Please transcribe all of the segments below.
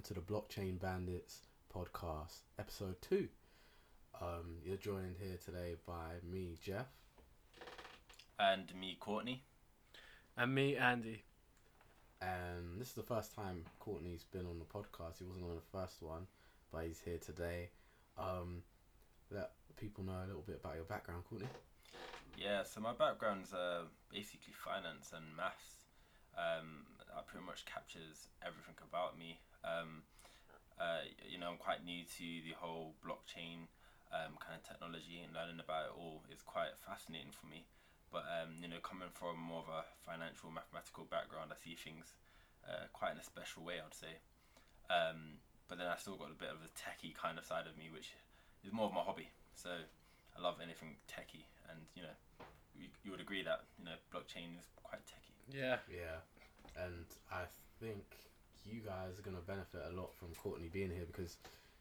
welcome to the Blockchain Bandits podcast, episode two. Um, you're joined here today by me, Jeff, and me, Courtney. And me, Andy. And this is the first time Courtney's been on the podcast. He wasn't on the first one, but he's here today. Um, let people know a little bit about your background, Courtney. Yeah, so my background's uh, basically finance and maths. Um, that pretty much captures everything about me. Um, uh, you know, I'm quite new to the whole blockchain um, kind of technology and learning about it all is quite fascinating for me. But um, you know, coming from more of a financial mathematical background, I see things uh, quite in a special way. I'd say. Um, but then I still got a bit of a techie kind of side of me, which is more of my hobby. So I love anything techie, and you know, you, you would agree that you know blockchain is quite techie. Yeah. Yeah, and I think you guys are gonna benefit a lot from Courtney being here because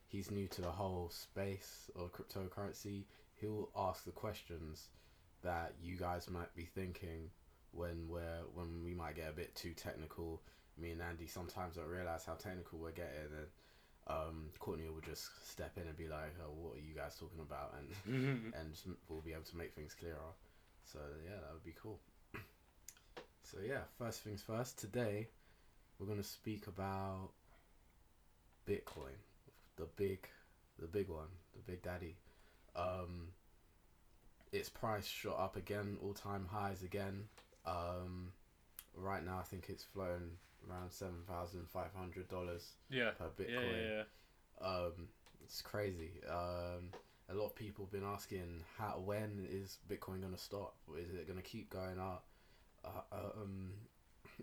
he's new to the whole space of cryptocurrency. He'll ask the questions that you guys might be thinking when we're when we might get a bit too technical. Me and Andy sometimes don't realize how technical we're getting, and um, Courtney will just step in and be like, oh, "What are you guys talking about?" and Mm-hmm. and we'll be able to make things clearer. So yeah, that would be cool. So yeah, first things first. Today, we're gonna speak about Bitcoin, the big, the big one, the big daddy. Um, its price shot up again, all time highs again. Um, right now, I think it's flown around seven thousand five hundred dollars Yeah. per Yeah, Bitcoin. yeah, yeah. Um, it's crazy. Um, a lot of people have been asking how when is Bitcoin gonna stop? Is it gonna keep going up? Uh, um,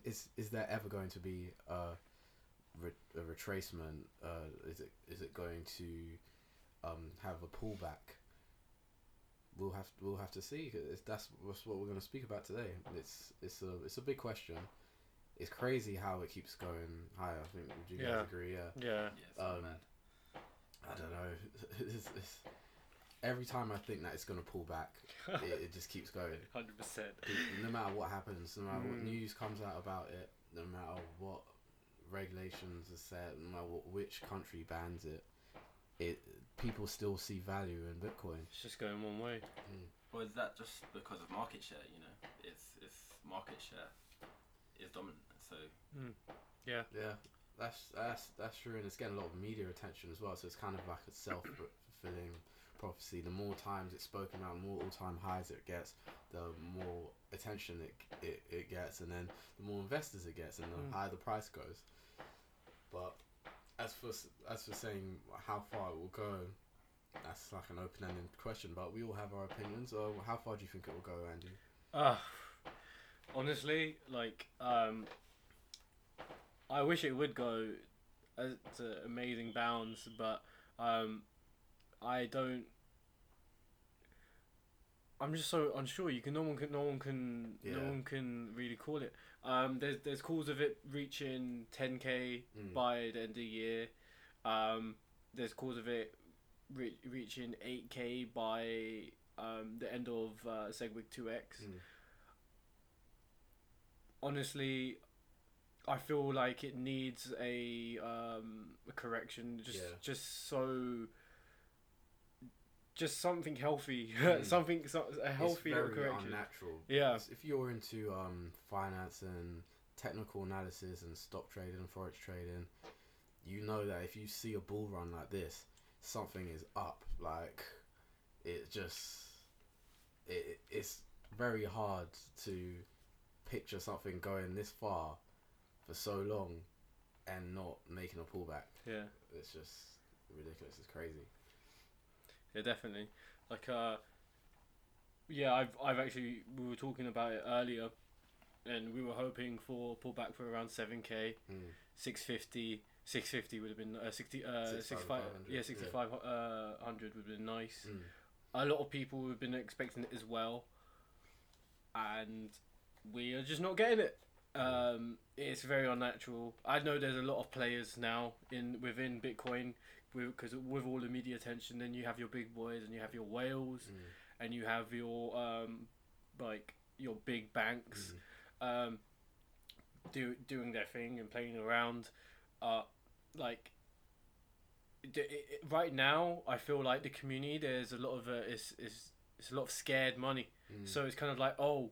is is there ever going to be a, re- a retracement? Uh, is it is it going to um, have a pullback? We'll have we'll have to see. it's, that's, that's what we're going to speak about today. It's it's a it's a big question. It's crazy how it keeps going higher. I think. Would you guys Yeah. agree? Yeah. Yeah. Yeah, it's Um, mad. I don't know. It's, it's, every time I think that it's gonna pull back, it, it just keeps going. Hundred percent. No matter what happens, no matter what Mm. news comes out about it, no matter what regulations are set, no matter what, which country bans it, it people still see value in Bitcoin. It's just going one way. Or is that just because of market share? You know, it's it's market share is dominant. So Yeah. Yeah, that's that's that's true, and it's getting a lot of media attention as well. So it's kind of like a self fulfilling prophecy. The more times it's spoken about, the more all time highs it gets, the more attention it, it it gets, and then the more investors it gets, and the Mm. higher the price goes. But as for as for saying how far it will go, that's like an open ended question. But we all have our opinions. Uh, how far do you think it will go, Andy? Uh, honestly, like, um, I wish it would go uh, to amazing bounds, but um, I don't. I'm just so unsure. You can no one can no one can no one can really call it. Um, there's there's calls of it reaching 10k Mm. by the end of the year. Um, there's calls of it re- reaching 8k by um, the end of uh, Segwit 2x. Mm. Honestly, I feel like it needs a, um, a correction. Just Yeah. just so. Just something healthy, Mm. something so, a healthy it's very correction. unnatural. Yeah. Because If you're into um, finance and technical analysis and stock trading and forex trading, you know that if you see a bull run like this, something is up. Like it just it it's very hard to picture something going this far for so long and not making a pullback. Yeah. It's just ridiculous. It's crazy. Yeah, definitely. Like, uh, yeah, I've I've actually we were talking about it earlier, and we were hoping for pullback for around seven k, Mm. 650, 650 would have been uh, sixty uh 65 6500, yeah yeah. sixty five uh hundred would have been nice. Mm. A lot of people have been expecting it as well, and we are just not getting it. Um, it's very unnatural. I know there's a lot of players now in within Bitcoin because with, all the media attention, then you have your big boys and you have your whales Mm. and you have your um, like your big banks Mm. um, do doing their thing and playing around. Uh, like d- it, it- right now I feel like the community there's a lot of uh, it's, it's it's a lot of scared money. Mm. So it's kind of like, oh,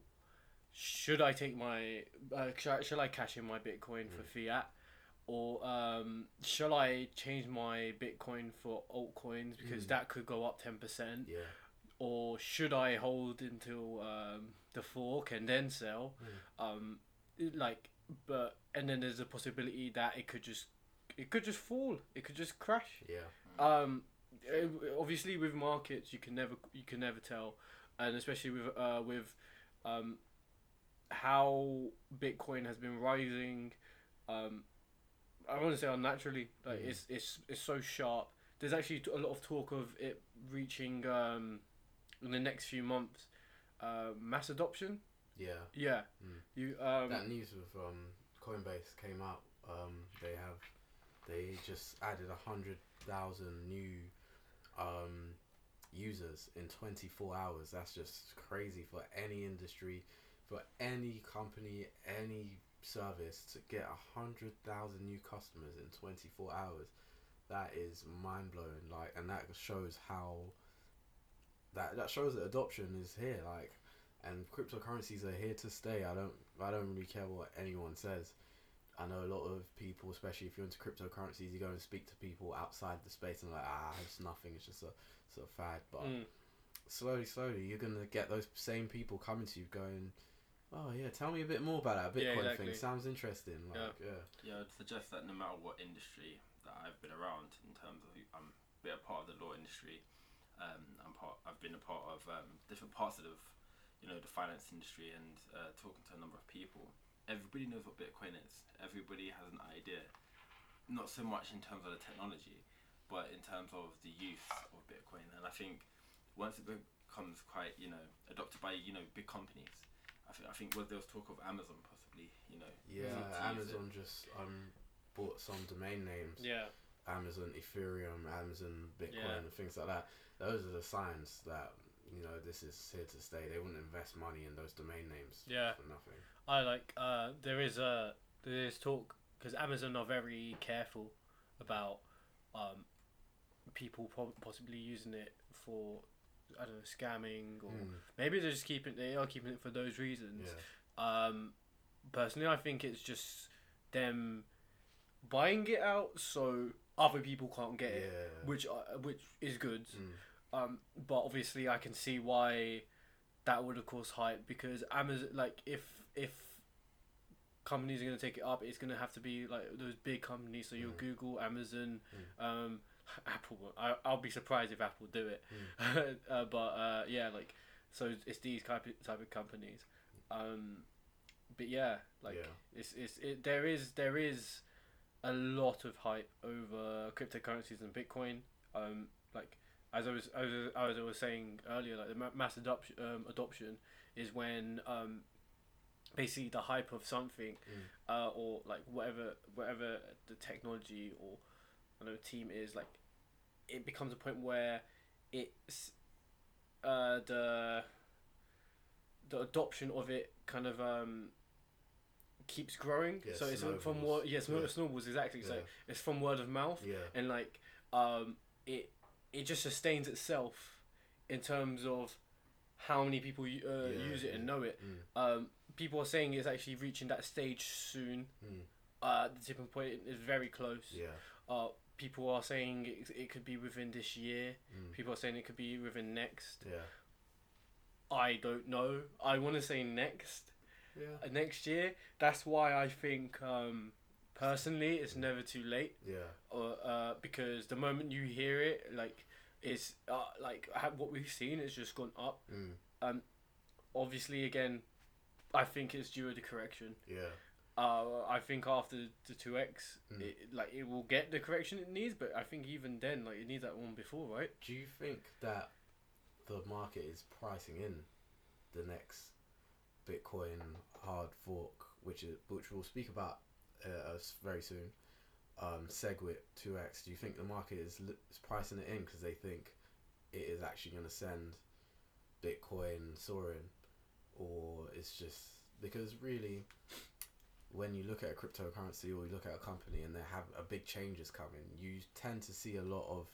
should I take my, uh, should, I, should I cash in my Bitcoin for fiat, or um, shall I change my Bitcoin for altcoins? Because Mm. that could go up ten percent, yeah, or should I hold until um, the fork and then sell? Um, like, but and then there's a possibility that it could just, it could just fall, it could just crash. yeah, Um, obviously with markets you can never you can never tell, and especially with uh with um how Bitcoin has been rising, um, I want to say unnaturally. Like Mhm. it's it's it's so sharp. There's actually a lot of talk of it reaching um in the next few months, uh, mass adoption. yeah. Yeah, Mm. you um that news with um, Coinbase came out. Um, they have they just added a hundred thousand new um, users in twenty four hours. That's just crazy for any industry, for any company, any service to get a hundred thousand new customers in twenty four hours. That is mind blowing. Like, and that shows how that that shows that adoption is here. Like, and cryptocurrencies are here to stay. I don't I don't really care what anyone says. I know a lot of people, especially if you're into cryptocurrencies, you go and speak to people outside the space and like ah, it's nothing. It's just a sort of fad. But mm, slowly, slowly, you're gonna get those same people coming to you, going, "Oh yeah, tell me a bit more about that Yeah, Bitcoin exactly. thing. Sounds interesting." Like, yeah, Yeah, I'd suggest that no matter what industry that I've been around, in terms of I'm a bit a part of the law industry, um, I'm part. I've been a part of um, different parts of, you know, the finance industry and uh, talking to a number of people. Everybody knows what Bitcoin is. Everybody has an idea. Not so much in terms of the technology, but in terms of the use of Bitcoin. And I think once it becomes quite, you know, adopted by you know big companies, I think I think well, there was talk of Amazon possibly, you know, yeah. to use it. Amazon just um bought some domain names. yeah. Amazon Ethereum, Amazon Bitcoin, Yeah. and things like that. Those are the signs that you know this is here to stay. They wouldn't invest money in those domain names Yeah. for nothing. I like uh there is a there is talk because Amazon are very careful about um people po- possibly using it for I don't know scamming or Mm, maybe they're just keeping they are keeping it for those reasons. yeah, Um, personally, I think it's just them buying it out so other people can't get it, which uh, which is good. Mm, Um, but obviously, I can see why that would of course hype because Amazon, like, if if companies are gonna take it up, it's gonna have to be like those big companies. So your Mm. Google, Amazon, um, Apple. I I'll be surprised if Apple do it. uh, but uh, yeah, like, so it's these type of, type of companies. Um, but yeah, like yeah, it's it's it, there is there is a lot of hype over cryptocurrencies and Bitcoin. Um, like as I was as I was, I was saying earlier, like the mass adoption um, adoption is when um, basically the hype of something Mm. uh, or like whatever whatever the technology or I know team is like it becomes a point where it's uh, the the adoption of it kind of um, keeps growing. Yeah, so it's from snowballs. what yes, Yeah. snowballs exactly. So it's from word of mouth yeah, and like um it it just sustains itself in terms of how many people uh, Yeah, use it and know it. Mm, um people are saying it's actually reaching that stage soon. Mm, uh the tipping point is very close. Yeah, uh people are saying it, it could be within this year. Mm, people are saying it could be within next. Yeah, i don't know. I want to say next. Yeah, uh, next year. That's why i think um personally it's never too late. Yeah, or uh, because the moment you hear it, like it's uh, like what we've seen has just gone up. mm, Obviously, again, I think it's due to the correction. yeah, Uh, I think after the two X, Mm. it, like it will get the correction it needs, but I think even then, like it needs that one before, right? Do you think that the market is pricing in the next Bitcoin hard fork, which is which we'll speak about uh, very soon? Um, Segwit two X. Do you think the market is is pricing it in because they think it is actually going to send Bitcoin soaring, or it's just because really, when you look at a cryptocurrency or you look at a company and they have a big changes coming, you tend to see a lot of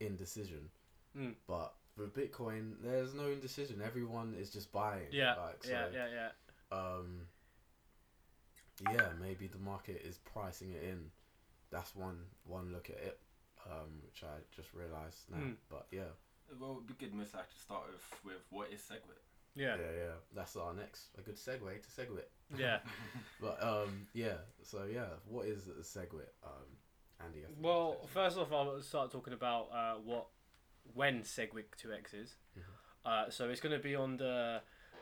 indecision. Mm. But with Bitcoin, there's no indecision. Everyone is just buying. Yeah, Like, so, yeah, yeah, yeah. Um, yeah, maybe the market is pricing it in. That's one one look at it, um, which I just realised now. Mm. But yeah, Well, it would be good, most likely, to start with, with what is Segwit? Yeah, yeah, yeah. That's our next a good segue to Segwit. yeah. But um, yeah. So yeah, what is a Segwit? Um, Andy. I think Well, first off, I'll start talking about uh, what when Segwit 2x is. Mhm. Uh, so it's going to be on the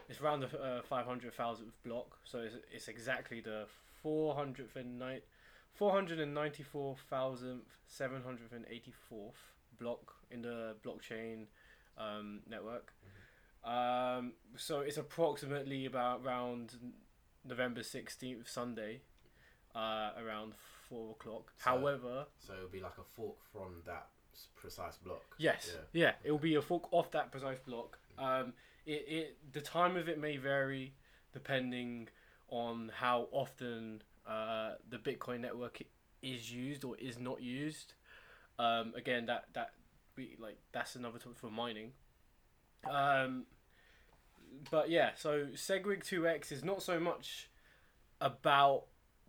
it's around the uh, 500,000th block. So it's, it's exactly the 400th and ni- 494,784th block in the blockchain um, network. Um, so it's approximately about around November 16th, Sunday, uh, around 4 o'clock. So- However, so it'll be like a fork from that precise block. Yes. Yeah. It will be a fork off that precise block. Um, it, it the time of it may vary depending on how often uh, the Bitcoin network is used or is not used. Um, again, that that we like that's another topic for mining. Um, but yeah, so Segwit two X is not so much about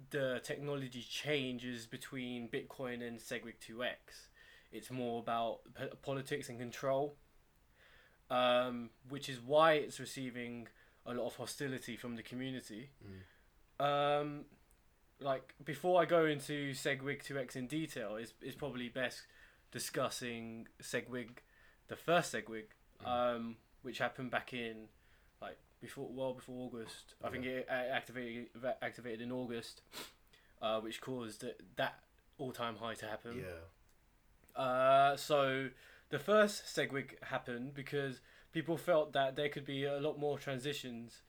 the technology changes between Bitcoin and Segwit two X it's more about p- politics and control, um, which is why it's receiving a lot of hostility from the community. Um, like before I go into Segwit 2x in detail, it's, it's probably best discussing Segwit, the first Segwit, um, which happened back in like before well before August. I think it activated activated in August, uh, which caused that all time high to happen. Yeah. Uh, so the first Segwit happened because people felt that there could be a lot more transitions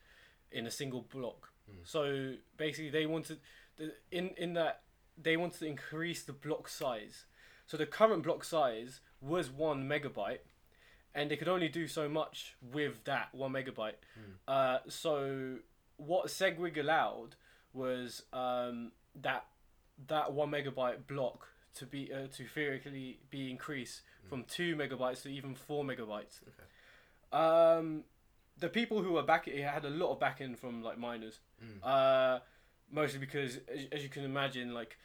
in a single block. Mm. So basically, they wanted the, in in that they wanted to increase the block size. So the current block size was one megabyte, and they could only do so much with that one megabyte. Mm. Uh, so what Segwit allowed was um, that that one megabyte block to be uh, to theoretically be increased from two megabytes to even four megabytes. Okay. Um, the people who were back it had a lot of backing from like miners, Mm. uh, mostly because as, as you can imagine, like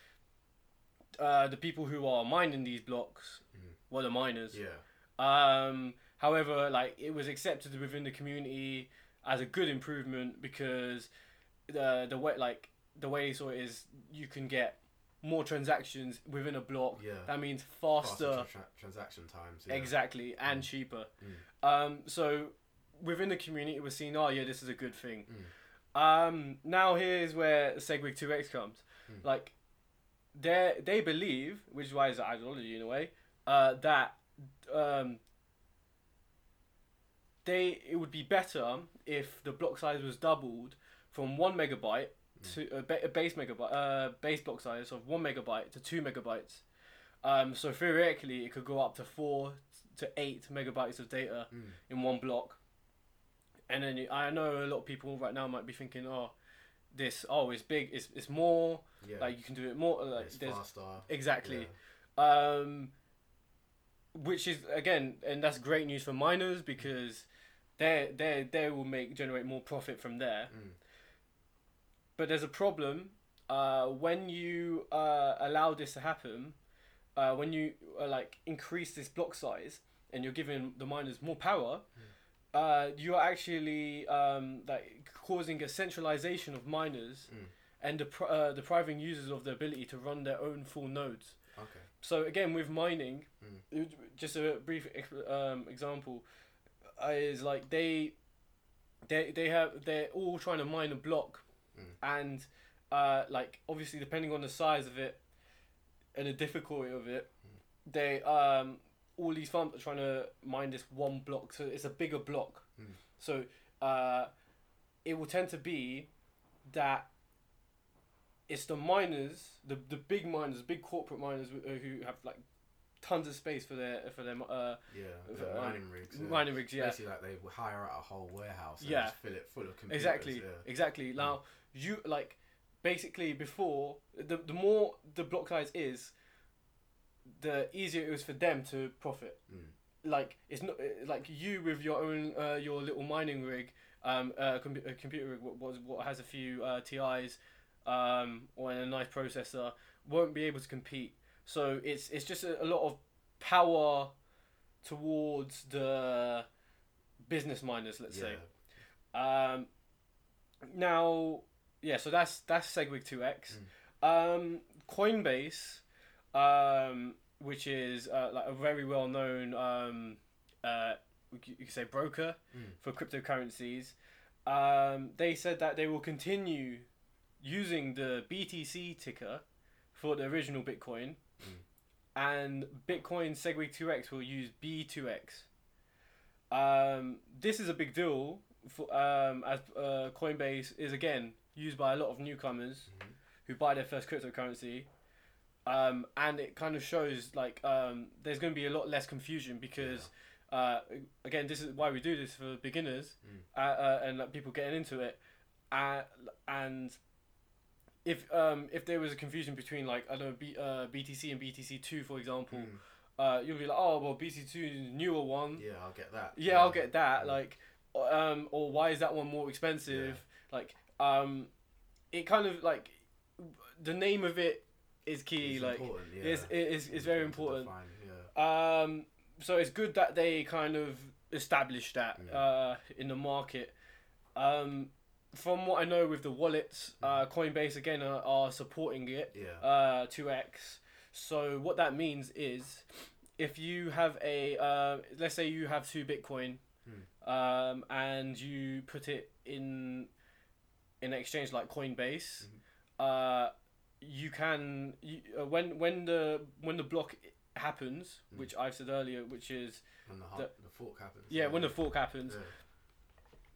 uh, the people who are mining these blocks Mm. were the miners. Yeah. Um, however, like it was accepted within the community as a good improvement because the the way like the way so it is you can get more transactions within a block. Yeah. That means Faster faster, tra- transaction times. Yeah. exactly, and Mm. cheaper. Mm. Um, so within the community, it was seen. Oh yeah, this is a good thing. Mm. Um, now here's where Segwit 2x comes. Mm. Like, they they believe, which is why it's an ideology in a way, uh, that um, they it would be better if the block size was doubled from one megabyte to a, ba- a base megabyte uh, base block size of one megabyte to two megabytes. Um, so theoretically, it could go up to four to eight megabytes of data Mm. in one block. And then you, I know a lot of people right now might be thinking, oh, this, oh, it's big, it's, it's more, Yeah. like you can do it more, like it's there's faster. exactly, Yeah. um, which is again, and that's great news for miners because they they they will make generate more profit from there. Mm. But there's a problem uh, when you uh, allow this to happen. Uh, when you uh, like increase this block size and you're giving the miners more power, uh, you're actually um, like causing a centralization of miners Mm. and depri- uh, depriving users of the ability to run their own full nodes. So again, with mining, Mm. just a brief um, example uh, is like they, they they have they're all trying to mine a block, Mm. and uh, like obviously depending on the size of it, and the difficulty of it, Mm. they um all these farms are trying to mine this one block, so it's a bigger block. Mm. So uh, it will tend to be that it's the miners, the the big miners, big corporate miners who, who have like tons of space for their for their uh, Yeah. Uh, The um, mining rigs. Yeah. mining rigs. Yeah, Basically, like they hire out a whole warehouse. And Yeah. Just fill it full of computers. exactly, Yeah. exactly. Now you like basically before the the more the block size is, the easier it was for them to profit. Mm. Like it's not uh, like you with your own uh, your little mining rig, um, uh, com- a computer rig what was what has a few uh, TIs, um, or a nice processor won't be able to compete. So it's it's just a, a lot of power towards the business miners. Let's say. Um, now, yeah, so that's that's Segwit 2x. Um, Coinbase, um, which is uh, like a very well known, um, uh, you could say broker Mm. for cryptocurrencies. Um, they said that they will continue using the BTC ticker for the original Bitcoin, Mm. and Bitcoin Segwit 2x will use B2x. Um, this is a big deal for um, as uh, Coinbase is again used by a lot of newcomers Mhm. who buy their first cryptocurrency, um, and it kind of shows like um, there's going to be a lot less confusion because uh, again this is why we do this for beginners Mm. uh, uh, and like, people getting into it, uh, and if um, if there was a confusion between like I don't know B, uh, BTC and BTC two for example, Mm. uh, you'll be like oh well BTC two is newer one Yeah, I'll get that. yeah, I'll get that. Yeah. Like, um, or why is that one more expensive? Like, um, it kind of like the name of it is key. It's like, important, yeah. it's it's it's very important. yeah. Um, so it's good that they kind of established that Yeah. uh, in the market. Um, from what I know with the wallets, uh, Coinbase again are, are supporting it Yeah. uh, 2x. So what that means is, if you have a, uh, let's say you have two Bitcoin, Hmm. um, and you put it in, in an exchange like Coinbase, Mhm. uh, you can you, uh, when when the when the block happens, Hmm. which I've said earlier, which is when the, the- the fork happens. yeah, when the fork happens, Yeah.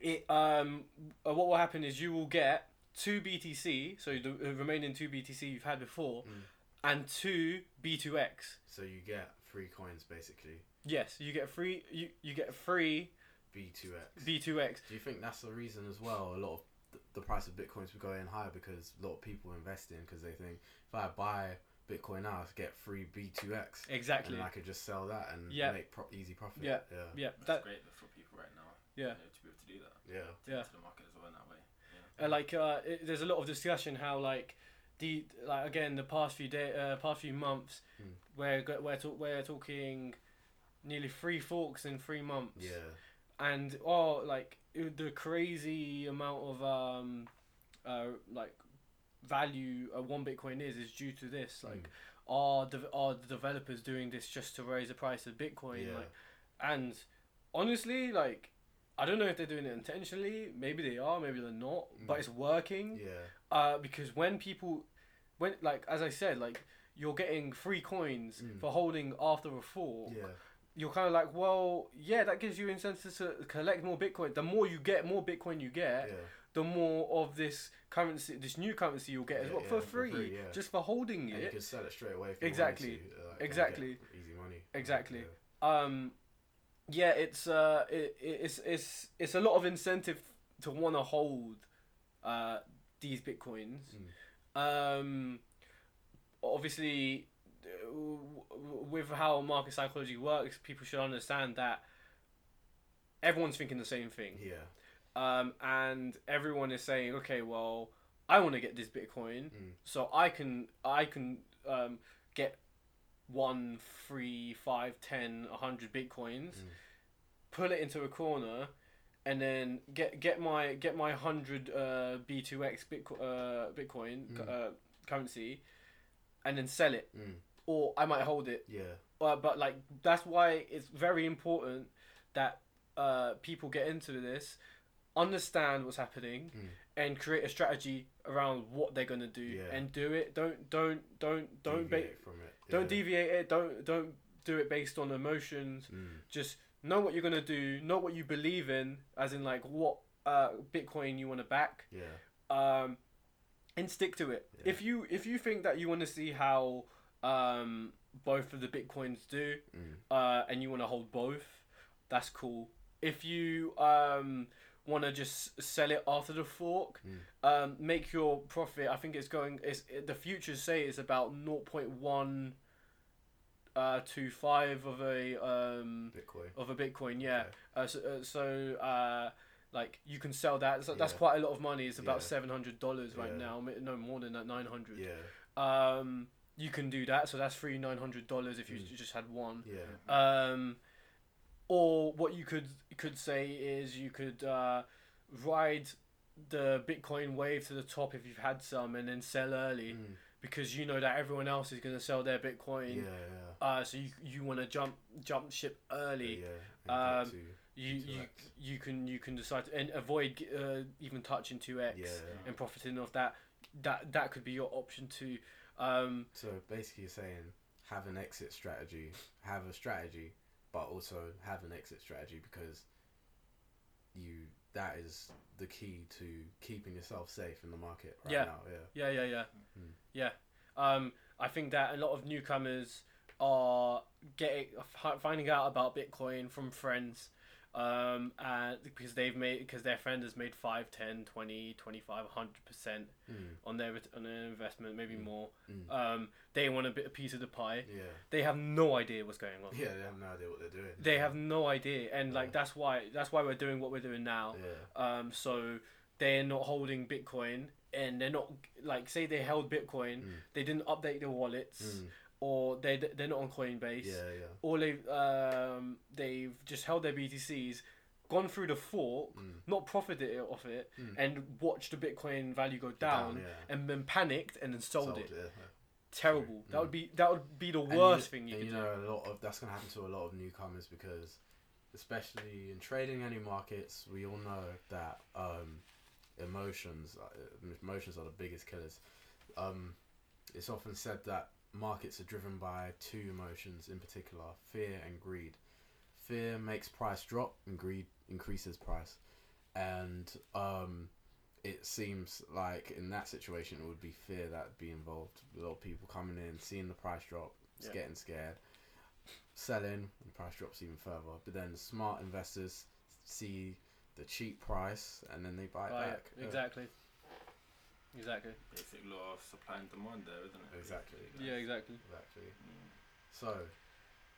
It um uh, what will happen is you will get two BTC, so the remaining two BTC you've had before, Mm. and two B2X. So you get three coins basically. Yes, you get free. You you get free B2X. B2X. Do you think that's the reason as well? A lot of th- the price of bitcoins will go in higher because a lot of people invest in because they think if I buy Bitcoin now, I get free B2X. Exactly. And I could just sell that and Yeah. make pro- easy profit. Yeah. Yeah. Yeah, That's that great for people right now. yeah. you know, to be able to do that. Yeah. To Yeah. get to the market as well in that way. Yeah. Uh, like uh, it, there's a lot of discussion how like the like again the past few day uh, past few months Hmm. we're go- we're talk- we're talking nearly three forks in three months. Yeah. and oh like it- the crazy amount of um uh like value uh, one bitcoin is is due to this like are the are the developers doing this just to raise the price of bitcoin Yeah. like and honestly like i don't know if they're doing it intentionally maybe they are maybe they're not but Mm. it's working Yeah. uh because when people when like as i said like you're getting free coins Mm. for holding after a fork Yeah. you're kind of like, well, yeah, that gives you incentives to collect more Bitcoin. The more you get, more Bitcoin you get, Yeah. the more of this currency, this new currency you'll get as well yeah, for for free, free, yeah. just for holding And you can sell it straight away. You Exactly. Uh, like, Exactly. Easy money. Exactly. Yeah. Um, yeah, it's uh, it, it's it's it's a lot of incentive to want to hold uh these bitcoins. Mm. Um, obviously, with how market psychology works, people should understand that everyone's thinking the same thing. Yeah. um, and everyone is saying, okay, well, I want to get this Bitcoin, Mm. so I can I can um, one, three, five, ten, a hundred Bitcoins, Mm. pull it into a corner, and then get get my get my hundred uh, B two X Bitcoin uh, Bitcoin Mm. uh, currency, and then sell it, Mm. or I might hold it. Yeah. Uh, but like that's why it's very important that uh, people get into this, understand what's happening, Mm. and create a strategy around what they're gonna do Yeah. and do it. Don't don't don't don't ba- from it. Don't yeah. deviate it. Don't don't do it based on emotions. Mm. Just know what you're gonna do. Know what you believe in, as in like what uh, Bitcoin you want to back Yeah. um, and stick to it. Yeah. If you if you think that you want to see how um, both of the bitcoins do, Mm. uh, and you want to hold both, that's cool. If you um, want to just sell it after the fork, Mm. um, make your profit. I think it's going. It's the futures say it's about 0.1 uh, to five of a um, Bitcoin. of a Bitcoin. Yeah. Okay. Uh, so, uh, so uh, like you can sell that. So that's quite a lot of money. It's about Yeah. seven hundred dollars right Yeah. now. No more than that, nine hundred. Yeah. Um, you can do that. So that's free nine hundred dollars if you Mm. just had one. Yeah. Um, or what you could could say is you could uh, ride the Bitcoin wave to the top if you've had some, and then sell early Mm. because you know that everyone else is going to sell their Bitcoin. Yeah. Uh, so you you want to jump jump ship early. Yeah. Um, And get to- You, you you can you can decide to, and avoid uh, even touching two X Yeah. and profiting off that. That that could be your option too. Um, So basically, you're saying have an exit strategy, have a strategy, but also have an exit strategy because you that is the key to keeping yourself safe in the market right Yeah. now. Yeah. Yeah, yeah, yeah, Mm. yeah. Um, I think that a lot of newcomers are getting finding out about Bitcoin from friends, um, and because they've made because their friend has made 5, 10, 20, 25, 100 percent Mm. on their on their investment, maybe Mm. more. Mm. Um, they want a bit a piece of the pie. Yeah. They have no idea what's going on. Yeah. They have no idea what they're doing. They have no idea, and like that's why that's why we're doing what we're doing now. Yeah. Um, so they're not holding Bitcoin, and they're not like say they held Bitcoin, Mm. they didn't update their wallets, Mm. Or they they're not on Coinbase, Yeah. Yeah. or they um they've just held their BTCs, gone through the fork, Mm. not profited off it, Mm. and watched the Bitcoin value go down, yeah. and then panicked and then sold, it. yeah. Terrible. That Mm. would be that would be the worst you, thing you could you do. a lot of that's gonna happen to a lot of newcomers because especially in trading any markets we all know that um, emotions uh, emotions are the biggest killers um, it's often said that markets are driven by two emotions in particular fear and greed fear makes price drop and greed increases price and um, it seems like in that situation it would be fear that would be involved. A lot of people coming in, seeing the price drop, Yeah. getting scared, selling, and the price drops even further. But then smart investors see the cheap price and then they buy it Right, back. Exactly. Exactly. Basic law of supply and demand there, isn't it? Exactly. Yeah, exactly. Exactly. Mm. So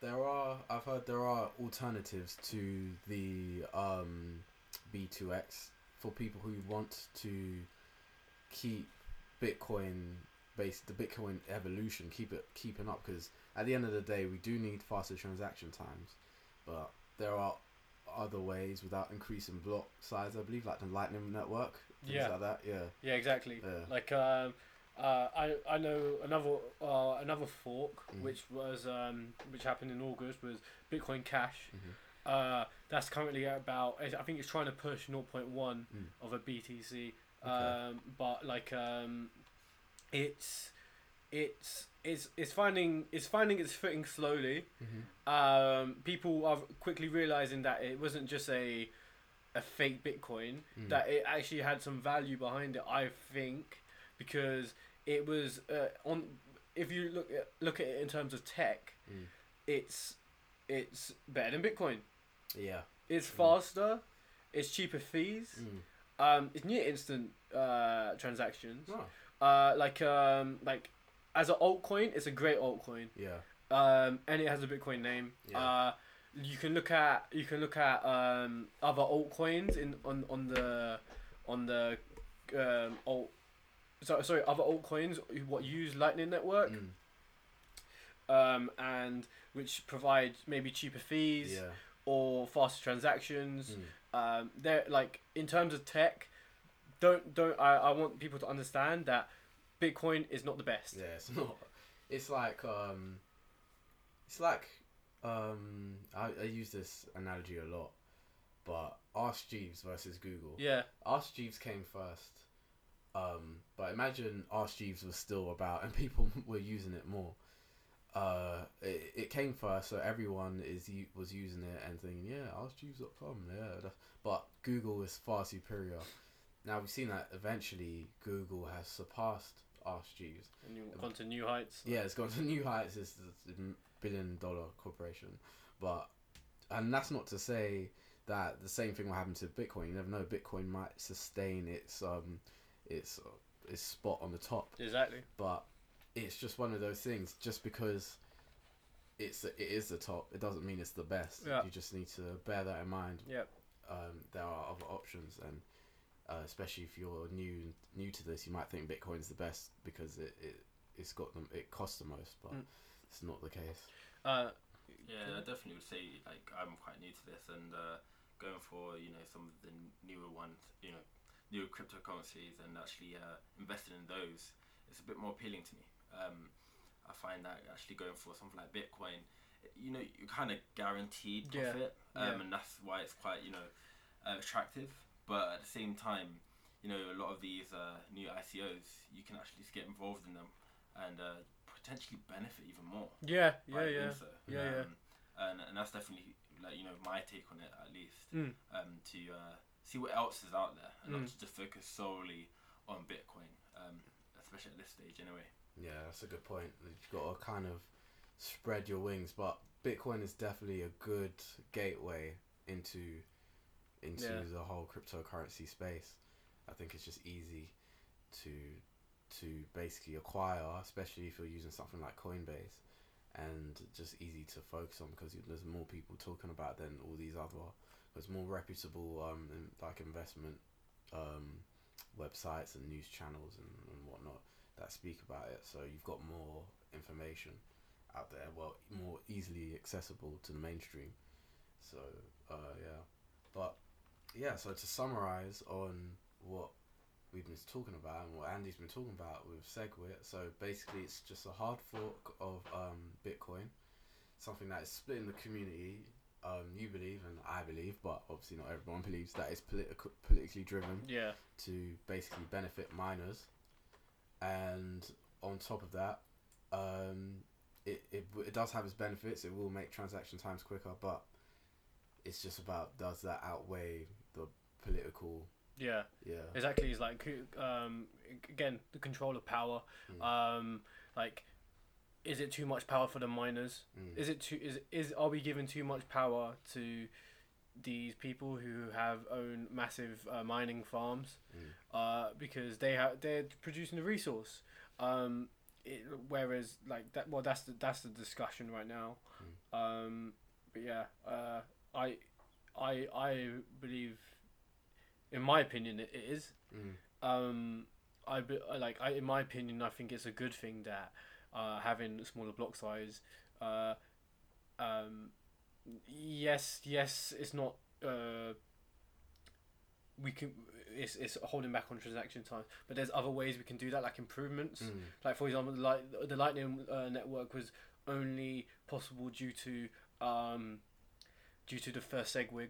there are I've heard there are alternatives to the um, B2X for people who want to keep Bitcoin based the Bitcoin evolution keep it keeping up because at the end of the day we do need faster transaction times but there are other ways without increasing block size I believe like the lightning network things Yeah. like that yeah Yeah, exactly. Yeah. Like um, uh, I I know another uh, another fork Mhm. which was um, which happened in August was Bitcoin Cash. Mhm. Uh, that's currently at about I think it's trying to push 0.1 Mm. of a BTC. Okay. Um, but like um, it's it's it's it's finding it's finding its footing slowly. Mhm. Um, people are quickly realizing that it wasn't just a a fake Bitcoin Mm. that it actually had some value behind it. I think because it was uh, on. If you look at look at it in terms of tech, Mm. it's it's better than Bitcoin. yeah It's Mm. faster. It's cheaper fees. mm. Um, it's near instant uh, transactions. Oh, Uh, like um, like as an altcoin, it's a great altcoin. yeah Um, and it has a Bitcoin name. Yeah. Uh, you can look at you can look at um, other altcoins in on on the on the um, alt. So, sorry, other altcoins what use Lightning Network Mm. um, and which provide maybe cheaper fees yeah or faster transactions. Mm. Um, they're like in terms of tech. Don't don't I, I want people to understand that Bitcoin is not the best. Yeah, it's not. It's like um, it's like um, I, I use this analogy a lot, but Ask Jeeves versus Google. Yeah, Ask Jeeves came first, um, but imagine Ask Jeeves was still about and people were using it more. Uh, it, it came first, so everyone is was using it and thinking, yeah, AskJeeves.com, yeah. But Google is far superior. Now we've seen that eventually Google has surpassed Jeeves. and you've gone to new heights. Yeah, it's gone to new heights. It's a billion dollar corporation, but and that's not to say that the same thing will happen to Bitcoin. You never know. Bitcoin might sustain its um its uh, its spot on the top, Exactly. but it's just one of those things. Just because it's it is the top, it doesn't mean it's the best. Yeah. You just need to bear that in mind. Yep. Um, there are other options, and uh, especially if you're new new to this, you might think Bitcoin's the best because it, it it's got them it costs the most, but Mm. it's not the case. Uh, Yeah, I definitely would say like I'm quite new to this and uh, going for you know some of the newer ones, you know, newer cryptocurrencies and actually uh, investing in those is a bit more appealing to me. Um, I find that actually going for something like Bitcoin, you know, you're kind of guaranteed Yeah, profit, um, yeah. and that's why it's quite you know uh, attractive. But at the same time, you know, a lot of these uh, new ICOs, you can actually just get involved in them and uh, potentially benefit even more yeah, yeah, by yeah. so. Yeah, yeah. Um, And, and that's definitely like you know my take on it at least. Mm. Um, to uh, see what else is out there and Mm. not just to focus solely on Bitcoin, um, especially at this stage anyway. Yeah, that's a good point. You've got to kind of spread your wings, but Bitcoin is definitely a good gateway into into Yeah. the whole cryptocurrency space. I think it's just easy to to basically acquire, especially if you're using something like Coinbase, and just easy to focus on because there's more people talking about it than all these other. There's more reputable um in, like investment um websites and news channels and, and whatnot that speak about it. So you've got more information out there, well, more easily accessible to the mainstream. So uh, yeah, but yeah. So to summarize on what we've been talking about and what Andy's been talking about with Segwit, so basically it's just a hard fork of um, Bitcoin, something that is splitting the community. Um, you believe and I believe, but obviously not everyone believes that it's political, politically driven Yeah. to basically benefit miners. And on top of that, um, it, it, it does have its benefits. It will make transaction times quicker, but it's just about does that outweigh the political? Yeah. Yeah. Exactly. It's like um, again the control of power. Mm. Um, like, is it too much power for the miners? Mm. Is it too? Is is are we giving too much power to these people who have own massive uh, mining farms? Mm. Uh, because they have they're producing the resource. Um, it, whereas like that, well, that's the that's the discussion right now. Um, but yeah, uh, I, I, I believe, in my opinion, it is. Mm. Um, I be, like I, in my opinion, I think it's a good thing that uh, having a smaller block size. Uh, um, yes, yes, it's not. Uh, we can. It's, it's holding back on transaction time, but there's other ways we can do that, like improvements. Mm. Like for example, like the Lightning uh, network was only possible due to um, due to the first SegWit.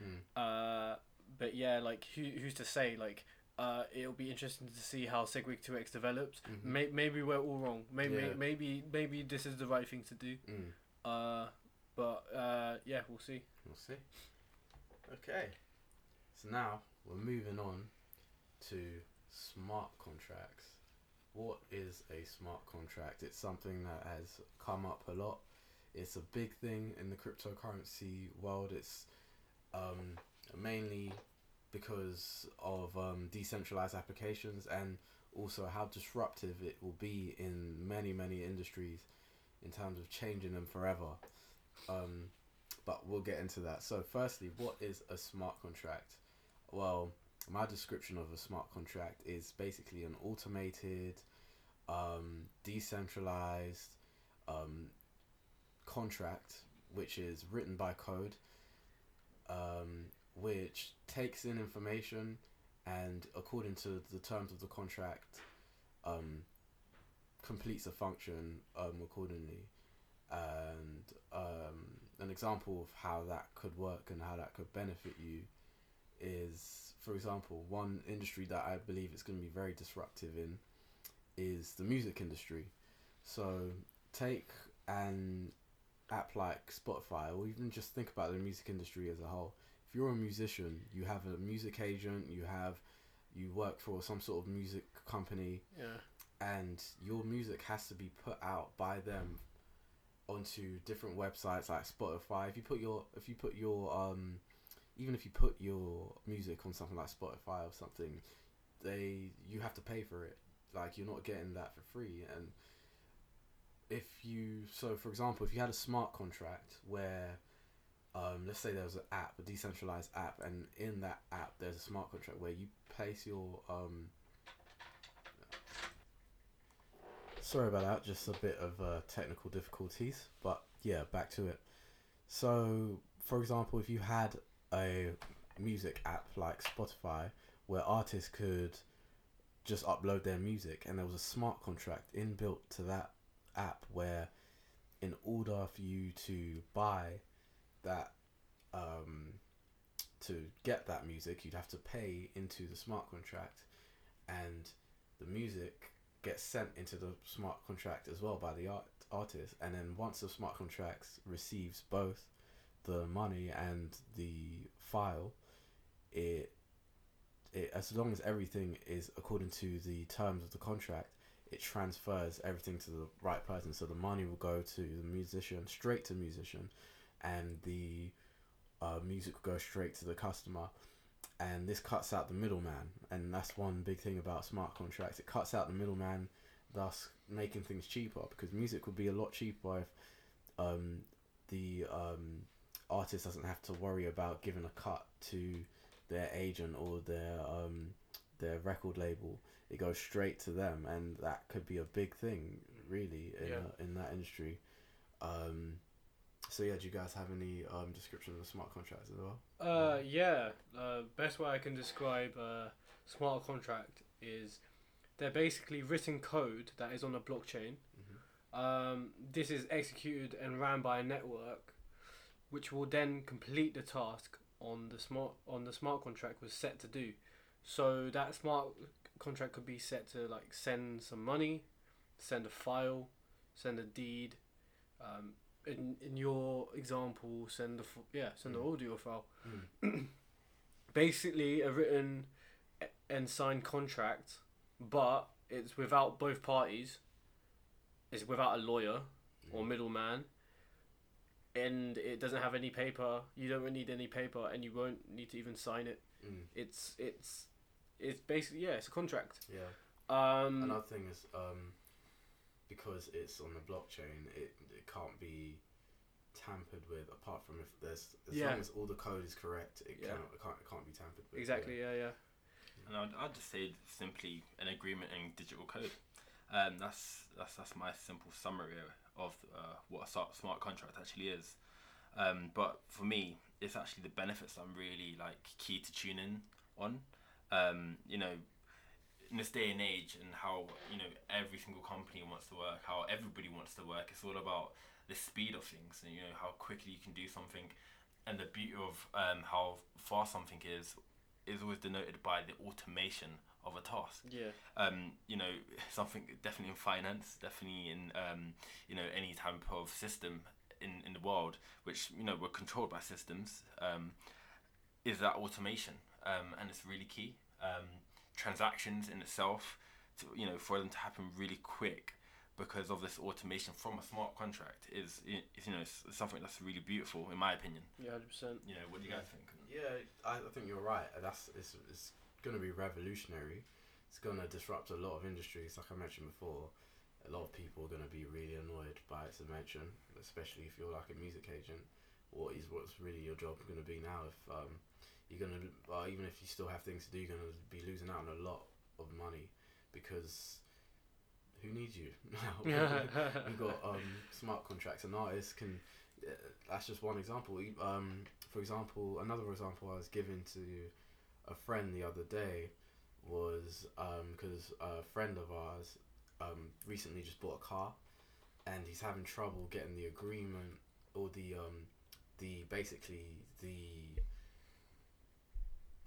Mm. Uh, but yeah, like who, who's to say? Like uh, it'll be interesting to see how SegWit two X develops. Mhm. May- maybe we're all wrong. Maybe Yeah. maybe maybe this is the right thing to do. Mm. Uh, but uh, yeah, we'll see. We'll see. Okay. So now we're moving on to smart contracts. What is a smart contract? It's something that has come up a lot. It's a big thing in the cryptocurrency world. It's um, mainly because of um, decentralized applications and also how disruptive it will be in many, many industries in terms of changing them forever. Um, but we'll get into that. So, firstly, what is a smart contract? Well, my description of a smart contract is basically an automated, um, decentralized um, contract which is written by code, um, which takes in information and, according to the terms of the contract, um, completes a function um, accordingly and um, an example of how that could work and how that could benefit you is, for example, one industry that I believe is going to be very disruptive in is the music industry. So take an app like Spotify, or even just think about the music industry as a whole. If you're a musician, you have a music agent, you have you work for some sort of music company, Yeah. and your music has to be put out by them onto different websites like Spotify. If you put your if you put your um even if you put your music on something like Spotify or something, they you have to pay for it. Like you're not getting that for free. And if you so for example, if you had a smart contract where um, let's say there was an app, a decentralized app, and in that app there's a smart contract where you place your um, sorry about that, just a bit of uh, technical difficulties, but yeah, back to it. So, for example, if you had a music app like Spotify where artists could just upload their music and there was a smart contract inbuilt to that app where in order for you to buy that um, to get that music you'd have to pay into the smart contract and the music gets sent into the smart contract as well by the art artist. And then once the smart contract receives both the money and the file it it as long as everything is according to the terms of the contract it transfers everything to the right person. So the money will go to the musician straight to musician and the uh, music will go straight to the customer. And this cuts out the middleman. And that's one big thing about smart contracts. It cuts out the middleman thus making things cheaper because music would be a lot cheaper if um, the um, artist doesn't have to worry about giving a cut to their agent or their um, their record label it goes straight to them and that could be a big thing really in, Yeah. uh, in that industry um, so yeah do you guys have any um, description of smart contracts as well Uh, yeah. Uh, best way I can describe a smart contract is they're basically written code that is on a blockchain. Mhm. Um, this is executed and ran by a network, which will then complete the task on the smart on the smart contract was set to do. So that smart contract could be set to like send some money, send a file, send a deed. Um, in in your example, send the yeah send the Mm. audio file Mm. basically a written and signed contract, but it's without both parties. It's without a lawyer or Mm. middleman, and it doesn't have any paper. You don't need any paper, and you won't need to even sign it. Mm. It's it's it's basically yeah, it's a contract. yeah Um, Another thing is um, because it's on the blockchain, it it can't be tampered with. Apart from if there's as Yeah. long as all the code is correct, it Yeah. cannot it can't it can't be tampered with. exactly yeah yeah. And I'd, I'd just say simply an agreement in digital code. Um, that's that's that's my simple summary of uh, what a smart- smart contract actually is. Um, but for me, it's actually the benefits I'm really like key to tune in on. Um, you know, in this day and age, and how you know every single company wants to work, how everybody wants to work. It's all about the speed of things, and you know how quickly you can do something, and the beauty of um, how fast something is is always denoted by the automation of a task. Yeah, Um, you know, something definitely in finance, definitely in um, you know any type of system in, in the world, which you know we're controlled by systems, um, is that automation, um, and it's really key. Um, transactions in itself, to, you know, for them to happen really quick because of this automation from a smart contract is, is you know something that's really beautiful in my opinion. yeah, hundred percent. You know, what do you guys think? Yeah, I, I think you're right. That's it's it's gonna be revolutionary. It's gonna disrupt a lot of industries. Like I mentioned before, a lot of people are gonna be really annoyed by its invention, especially if you're like a music agent. What is what's really your job going to be now? If um, you're gonna, uh, even if you still have things to do, you're gonna be losing out on a lot of money because who needs you now? We've got um, smart contracts, and artists can. Uh, that's just one example. Um, for example, another example I was given to a friend the other day was because a friend of ours um, recently just bought a car, and he's having trouble getting the agreement or the um, the basically the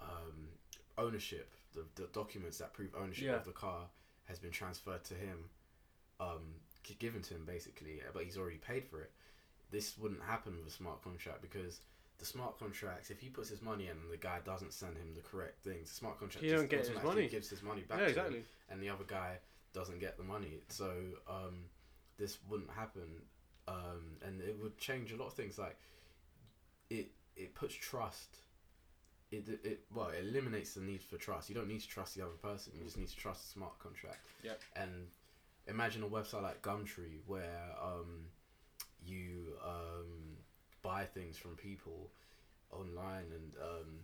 um, ownership, the, the documents that prove ownership Yeah. of the car has been transferred to him, um, given to him basically, but he's already paid for it. This wouldn't happen with a smart contract because the smart contracts, if he puts his money in and the guy doesn't send him the correct things, the smart contract He just don't get his money. gives his money back Yeah, to him exactly. and the other guy doesn't get the money. So um, this wouldn't happen, um, and it would change a lot of things. Like it, it puts trust it, it well it eliminates the need for trust. You don't need to trust the other person. You just need to trust a smart contract. Yep. And imagine a website like Gumtree where um, you um, buy things from people online and um,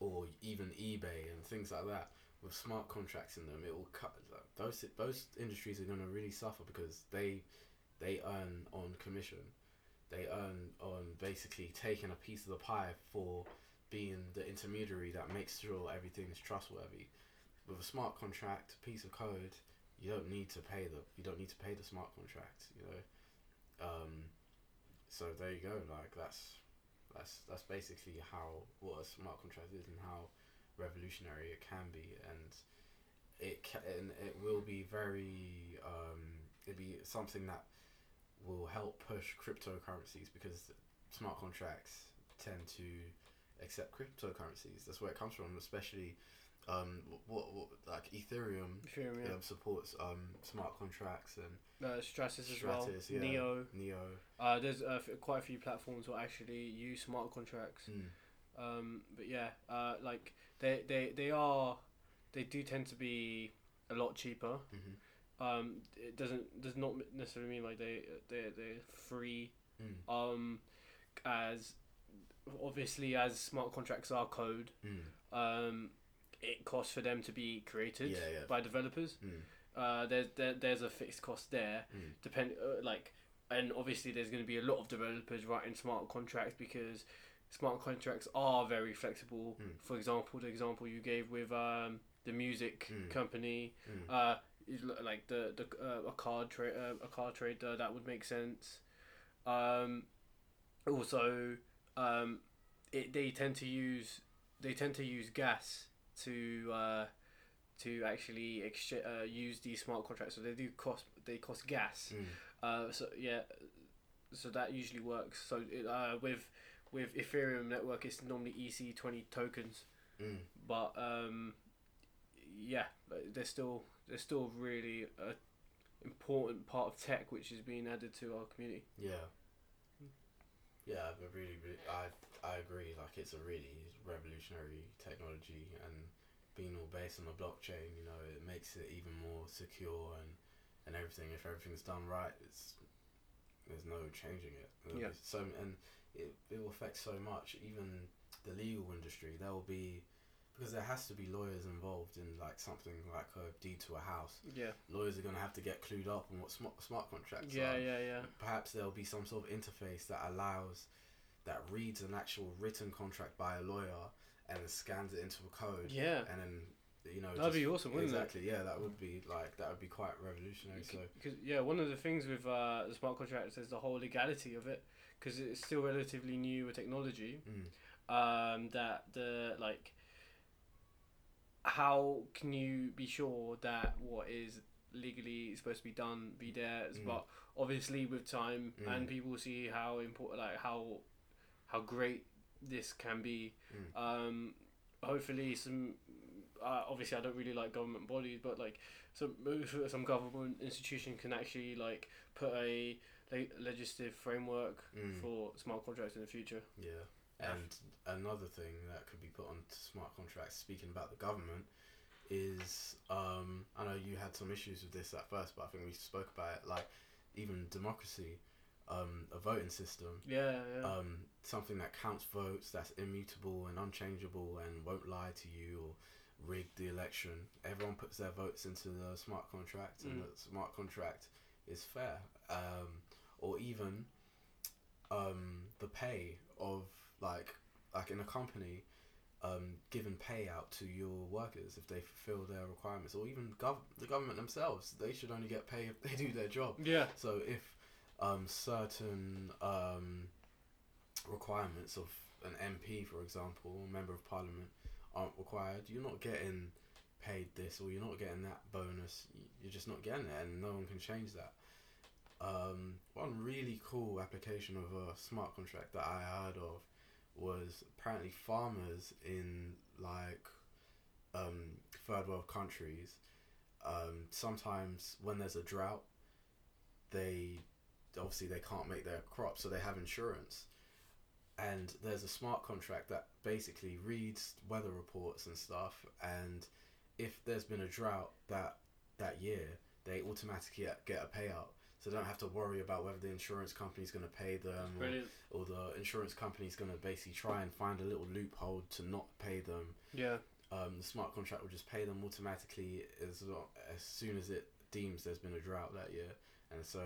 or even eBay and things like that with smart contracts in them. It will cut those those industries are going to really suffer because they they earn on commission. They earn on basically taking a piece of the pie for being the intermediary that makes sure everything is trustworthy. With a smart contract, piece of code, you don't need to pay the you don't need to pay the smart contract. You know, um, so there you go. Like that's that's that's basically how what a smart contract is and how revolutionary it can be, and it can it will be very um, it'll be something that will help push cryptocurrencies because smart contracts tend to accept cryptocurrencies. That's where it comes from, especially um, what, what like Ethereum Ethereum, yeah. um, supports um, smart contracts and Uh, Stratis as well. Yeah. Neo. Neo. Uh, there's uh, f- quite a few platforms will actually use smart contracts. Mm. Um, but yeah, uh, like they, they they are they do tend to be a lot cheaper. hmm Um, it doesn't does not necessarily mean like they they they're free. Mm. Um, as obviously as smart contracts are code, Mm. um, it costs for them to be created Yeah, yeah. by developers. Mm. Uh, there's there, there's a fixed cost there. Mm. Depend uh, like, and obviously there's going to be a lot of developers writing smart contracts because smart contracts are very flexible. Mm. For example, the example you gave with um, the music Mm. company, Mm. uh, like the the uh, a card trade uh, a card trader that would make sense. Um, also, um, it they tend to use they tend to use gas to uh, to actually exchange uh, use these smart contracts. So they do cost they cost gas. Mm. Uh, so yeah, so that usually works. So it, uh, with with Ethereum network, it's normally EC twenty tokens, Mm. but um, yeah, they're still there's still really a important part of tech which is being added to our community. Yeah. Yeah, but really, really, I I agree. Like it's a really revolutionary technology, and being all based on the blockchain, you know, it makes it even more secure and and everything. If everything's done right, it's there's no changing it. There'll Yeah. So and it it will affect so much. Even the legal industry, there will be because there has to be lawyers involved in like something like a deed to a house. Yeah, Lawyers are gonna have to get clued up on what smart smart contracts yeah, are yeah, yeah. Yeah. Perhaps there'll be some sort of interface that allows that reads an actual written contract by a lawyer and then scans it into a code Yeah, and then you know That'd just- be awesome, wouldn't it? exactly yeah that would be like that would be quite revolutionary so because yeah, one of the things with uh, the smart contracts is the whole legality of it, because it's still relatively new a technology. mm, um, that the like how can you be sure that what is legally supposed to be done be there Mm. but obviously with time Mm. and people see how important like how how great this can be Mm. um hopefully some uh, obviously I don't really like government bodies but like some some government institution can actually like put a le- legislative framework mm, for smart contracts in the future yeah and another thing that could be put onto smart contracts speaking about the government is um, I know you had some issues with this at first but I think we spoke about it like even democracy um, a voting system yeah yeah um, something that counts votes, that's immutable and unchangeable, and won't lie to you or rig the election. Everyone puts their votes into the smart contract, and Mm. the smart contract is fair. Um, or even um, the pay of like like in a company. Um, giving payout to your workers if they fulfill their requirements, or even gov- the government themselves, they should only get paid if they do their job. yeah So if um, certain um, requirements of an MP, for example, a member of parliament, aren't required, you're not getting paid this or you're not getting that bonus. You're just not getting it, and no one can change that. Um, one really cool application of a smart contract that I heard of was apparently farmers in like um, third world countries. Um, sometimes when there's a drought, they obviously they can't make their crops, so they have insurance. and there's a smart contract that basically reads weather reports and stuff, and if there's been a drought that that year, they automatically get- get a payout. So they don't have to worry about whether the insurance company's going to pay them or, or the insurance company's going to basically try and find a little loophole to not pay them. Yeah. Um, the smart contract will just pay them automatically as as soon as it deems there's been a drought that year, and so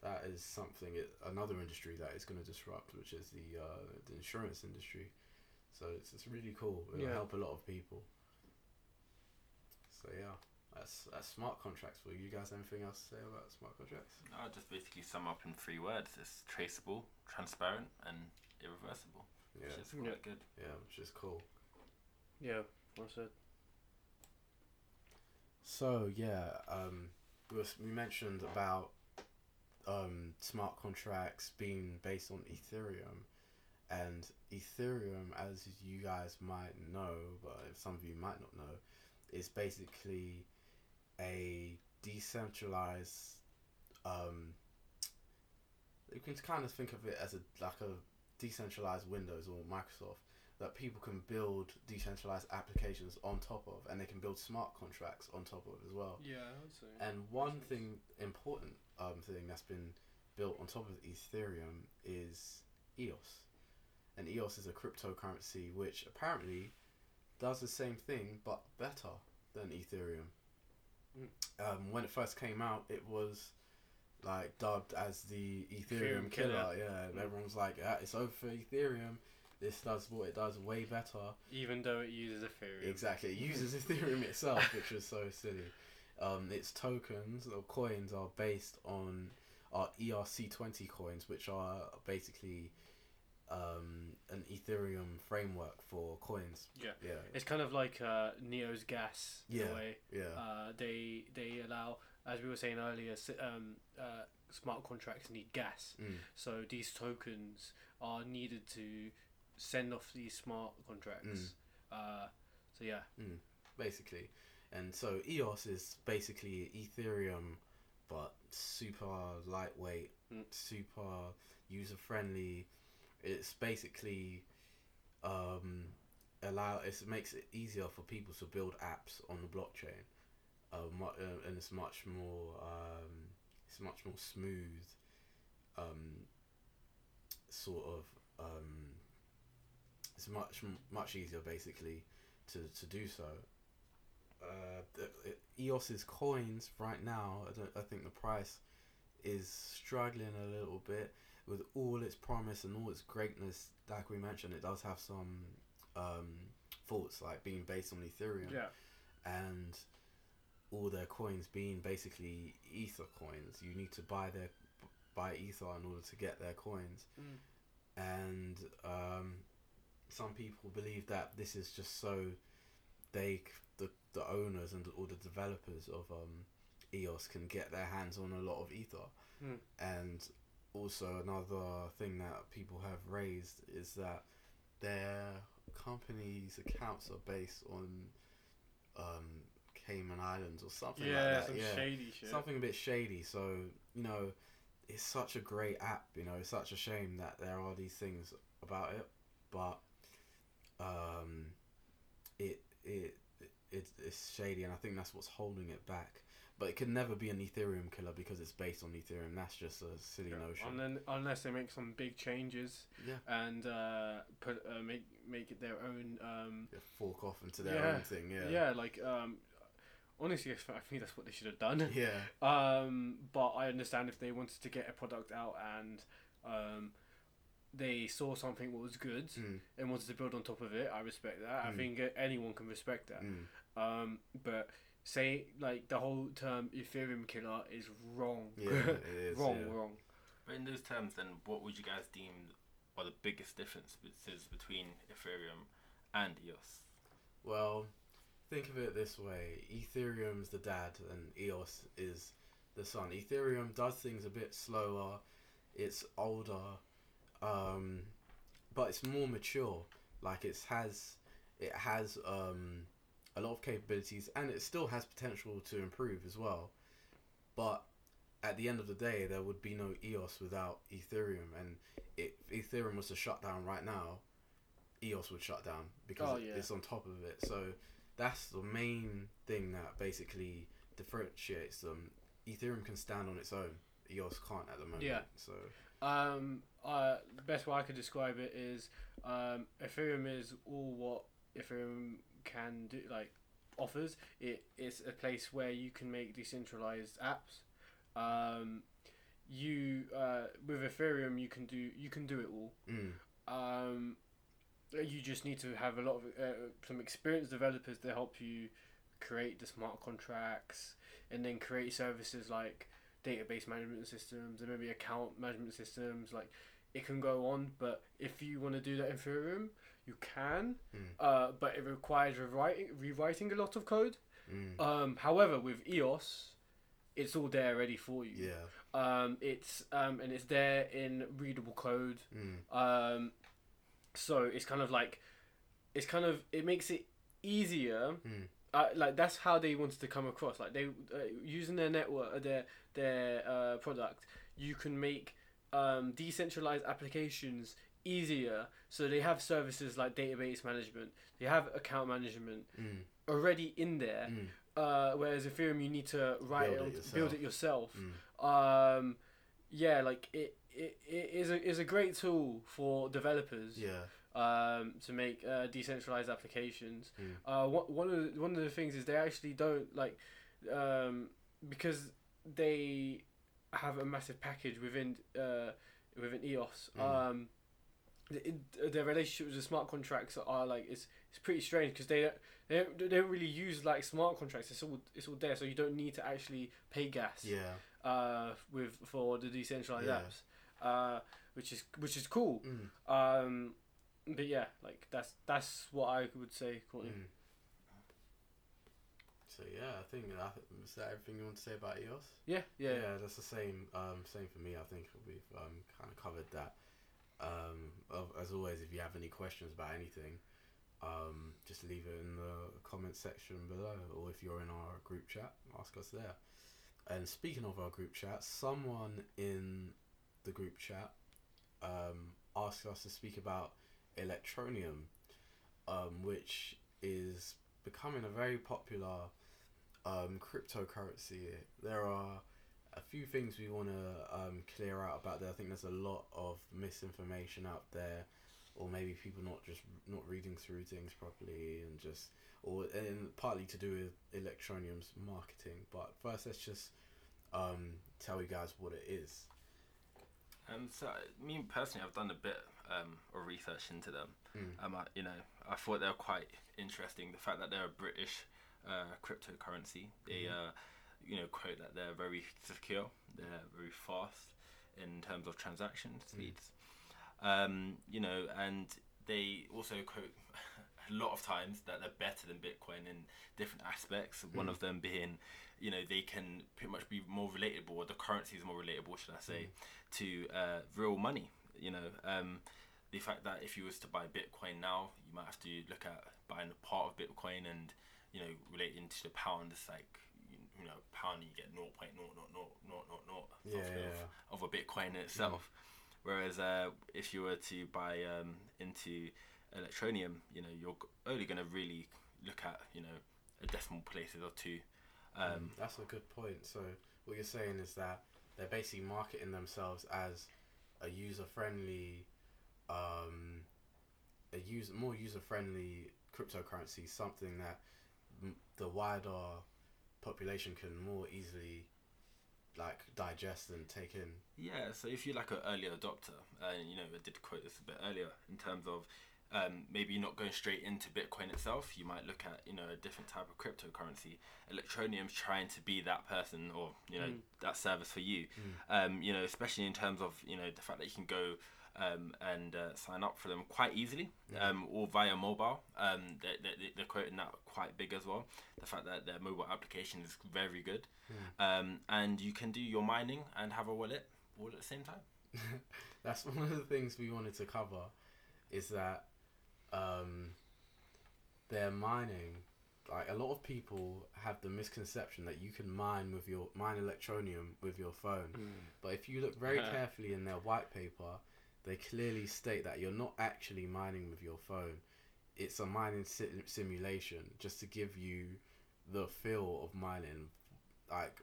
that is something it, another industry that is going to disrupt, which is the uh, the insurance industry. So it's it's really cool. It'll Yeah. help a lot of people. So yeah, that's that's smart contracts Will you. You guys. Anything else to say about smart contracts? I'll just basically sum up in three words: it's traceable, transparent, and irreversible. Yeah, Which is Yeah. quite good. yeah, which is cool. Yeah. Well said. So yeah, um, we, was, we mentioned about um, smart contracts being based on Ethereum, and Ethereum, as you guys might know, but some of you might not know, is basically a decentralized. Um, you can kind of think of it as a like a decentralized Windows or Microsoft that people can build decentralized applications on top of, and they can build smart contracts on top of as well. Yeah, I would say. And one thing, important um, thing that's been built on top of Ethereum is EOS, and EOS is a cryptocurrency which apparently does the same thing but better than Ethereum. Um, when it first came out, it was like dubbed as the Ethereum, Ethereum killer. killer. Yeah, and Mm. everyone's like, ah, "It's over for Ethereum. This does what it does way better." Even though it uses Ethereum. Exactly. It uses Ethereum itself, which is so silly. Um, its tokens or coins are based on are ERC20 coins, which are basically um, an Ethereum framework for coins. Yeah. Yeah. It's kind of like uh, Neo's gas in Yeah. a way. Yeah. Uh, they they allow, as we were saying earlier, um, uh, smart contracts need gas. Mm. So these tokens are needed to send off these smart contracts. Uh, so yeah, Basically. And so EOS is basically Ethereum, but super lightweight, Mm. super user friendly. It's basically um, allow it makes it easier for people to build apps on the blockchain, uh, and it's much more um, it's much more smooth, um, sort of um, it's much much easier basically to to do so. Uh, EOS's coins right now, I. I think the price is struggling a little bit with all its promise and all its greatness. Like we mentioned, it does have some um, faults, like being based on Ethereum yeah, and all their coins being basically ether coins. You need to buy their buy ether in order to get their coins, Mm. and um, some people believe that this is just so they the the owners and all the developers of um, EOS can get their hands on a lot of ether, Mm. and also another thing that people have raised is that their company's accounts are based on um, Cayman Islands or something yeah, like that. some yeah, shady shit. something a bit shady. So you know, it's such a great app. You know, it's such a shame that there are these things about it, but um, it it it it's shady, and I think that's what's holding it back. But it could never be an Ethereum killer because it's based on Ethereum. That's just a silly Yeah. notion. And then unless they make some big changes yeah. and uh, put uh, make make it their own. Um, Yeah, fork off into their Yeah. own thing. yeah. Yeah. like um, honestly, I think that's what they should have done. Yeah. Um, but I understand if they wanted to get a product out and um, they saw something that was good Mm, and wanted to build on top of it, I respect that. I Mm. think anyone can respect that. mm. Um, but say like the whole term Ethereum killer is wrong. Yeah, it is. wrong, yeah. wrong. But in those terms, then, what would you guys deem are the biggest differences between Ethereum and EOS? Well, think of it this way: Ethereum's the dad, and EOS is the son. Ethereum does things a bit slower. It's older, um, but it's more mature. Like it has, it has um, a lot of capabilities, and it still has potential to improve as well. But at the end of the day, there would be no EOS without Ethereum, and if Ethereum was to shut down right now, EOS would shut down because Oh, yeah. it's on top of it. So that's the main thing that basically differentiates them. Ethereum can stand on its own. EOS can't at the moment. Yeah. So Um, uh, the best way I could describe it is um, Ethereum is all what Ethereum can do, like offers. It is a place where you can make decentralized apps. Um, you uh, with Ethereum, you can do you can do it all. mm, Um, you just need to have a lot of uh, some experienced developers to help you create the smart contracts and then create services like database management systems and maybe account management systems like it can go on but if you want to do that in Ethereum you can Mm. uh, but it requires rewriting rewriting a lot of code mm, um, however with EOS it's all there ready for you yeah. um, it's um, and it's there in readable code Mm, um, so it's kind of like, it's kind of it makes it easier. Mm. Uh, like that's how they wanted to come across. Like they uh, using their network, uh, their their uh, product, you can make um, decentralized applications easier. So they have services like database management, they have account management mm, already in there. mm, Uh, whereas Ethereum, you need to write Build it, it build it yourself. mm. um yeah like it, it, it is a is a great tool for developers Yeah. um to make uh, decentralized applications Mm. uh one, one of the, one of the things is they actually don't like um because they have a massive package within uh within EOS Mm. um it- their relationship with the smart contracts are like it's it's pretty strange because they don't they don't, they don't really use like smart contracts it's all it's all there so you don't need to actually pay gas Yeah. uh, with for the decentralized Yeah. apps, uh, which is which is cool. Mm, Um, but yeah, like that's that's what I would say. Courtney. mm. So yeah, I think I th- is that everything you want to say about EOS? Yeah, yeah, yeah. that's the same. Um, same for me. I think we've um, kind of covered that. Um, as always, if you have any questions about anything, um, just leave it in the comment section below, or if you're in our group chat, ask us there. And speaking of our group chat, someone in the group chat um, asked us to speak about Electroneum, um, which is becoming a very popular um, cryptocurrency. There are a few things we want to um, clear out about there. I think there's a lot of misinformation out there, or maybe people not just not reading through things properly, and just or and partly to do with Electroneum's marketing. But first, let's just um, tell you guys what it is. Um, so me personally, I've done a bit um, of research into them. Mm. Um, I, you know, I thought they were quite interesting. The fact that they're a British uh, cryptocurrency, they, Mhm. uh, you know, quote that they're very secure, they're very fast in terms of transaction speeds. Um, you know, and they also quote a lot of times that they're better than Bitcoin in different aspects. One Mm. of them being, you know, they can pretty much be more relatable, or the currency is more relatable, should I say, to uh, real money. You know, um, the fact that if you was to buy Bitcoin now, you might have to look at buying a part of Bitcoin and you know relating to the pound. It's like you, know, pound you get 0.0000000 Yeah, of, yeah, of a Bitcoin in itself. Whereas uh, if you were to buy um, into Electroneum, you know, you're only going to really look at you know a decimal places or two. Um, Mm, that's a good point. So what you're saying is that they're basically marketing themselves as a user friendly, um, a user more user friendly cryptocurrency, something that m- the wider population can more easily like digest and take in. Yeah, so if you're like an early adopter, and you know, I did quote this a bit earlier in terms of um, maybe not going straight into Bitcoin itself, you might look at you know a different type of cryptocurrency. Electroneum's trying to be that person or you know Mm. that service for you. Um, you know, especially in terms of you know the fact that you can go um, and uh, sign up for them quite easily, Yeah. um, or via mobile. Um, they, they, they're quoting that quite big as well. The fact that their mobile application is very good, um, and you can do your mining and have a wallet all at the same time. That's one of the things we wanted to cover, is that um, their mining like a lot of people have the misconception that you can mine with your mine electroneum with your phone. But if you look very Yeah. carefully in their white paper, they clearly state that you're not actually mining with your phone. It's a mining si- simulation just to give you the feel of mining. Like,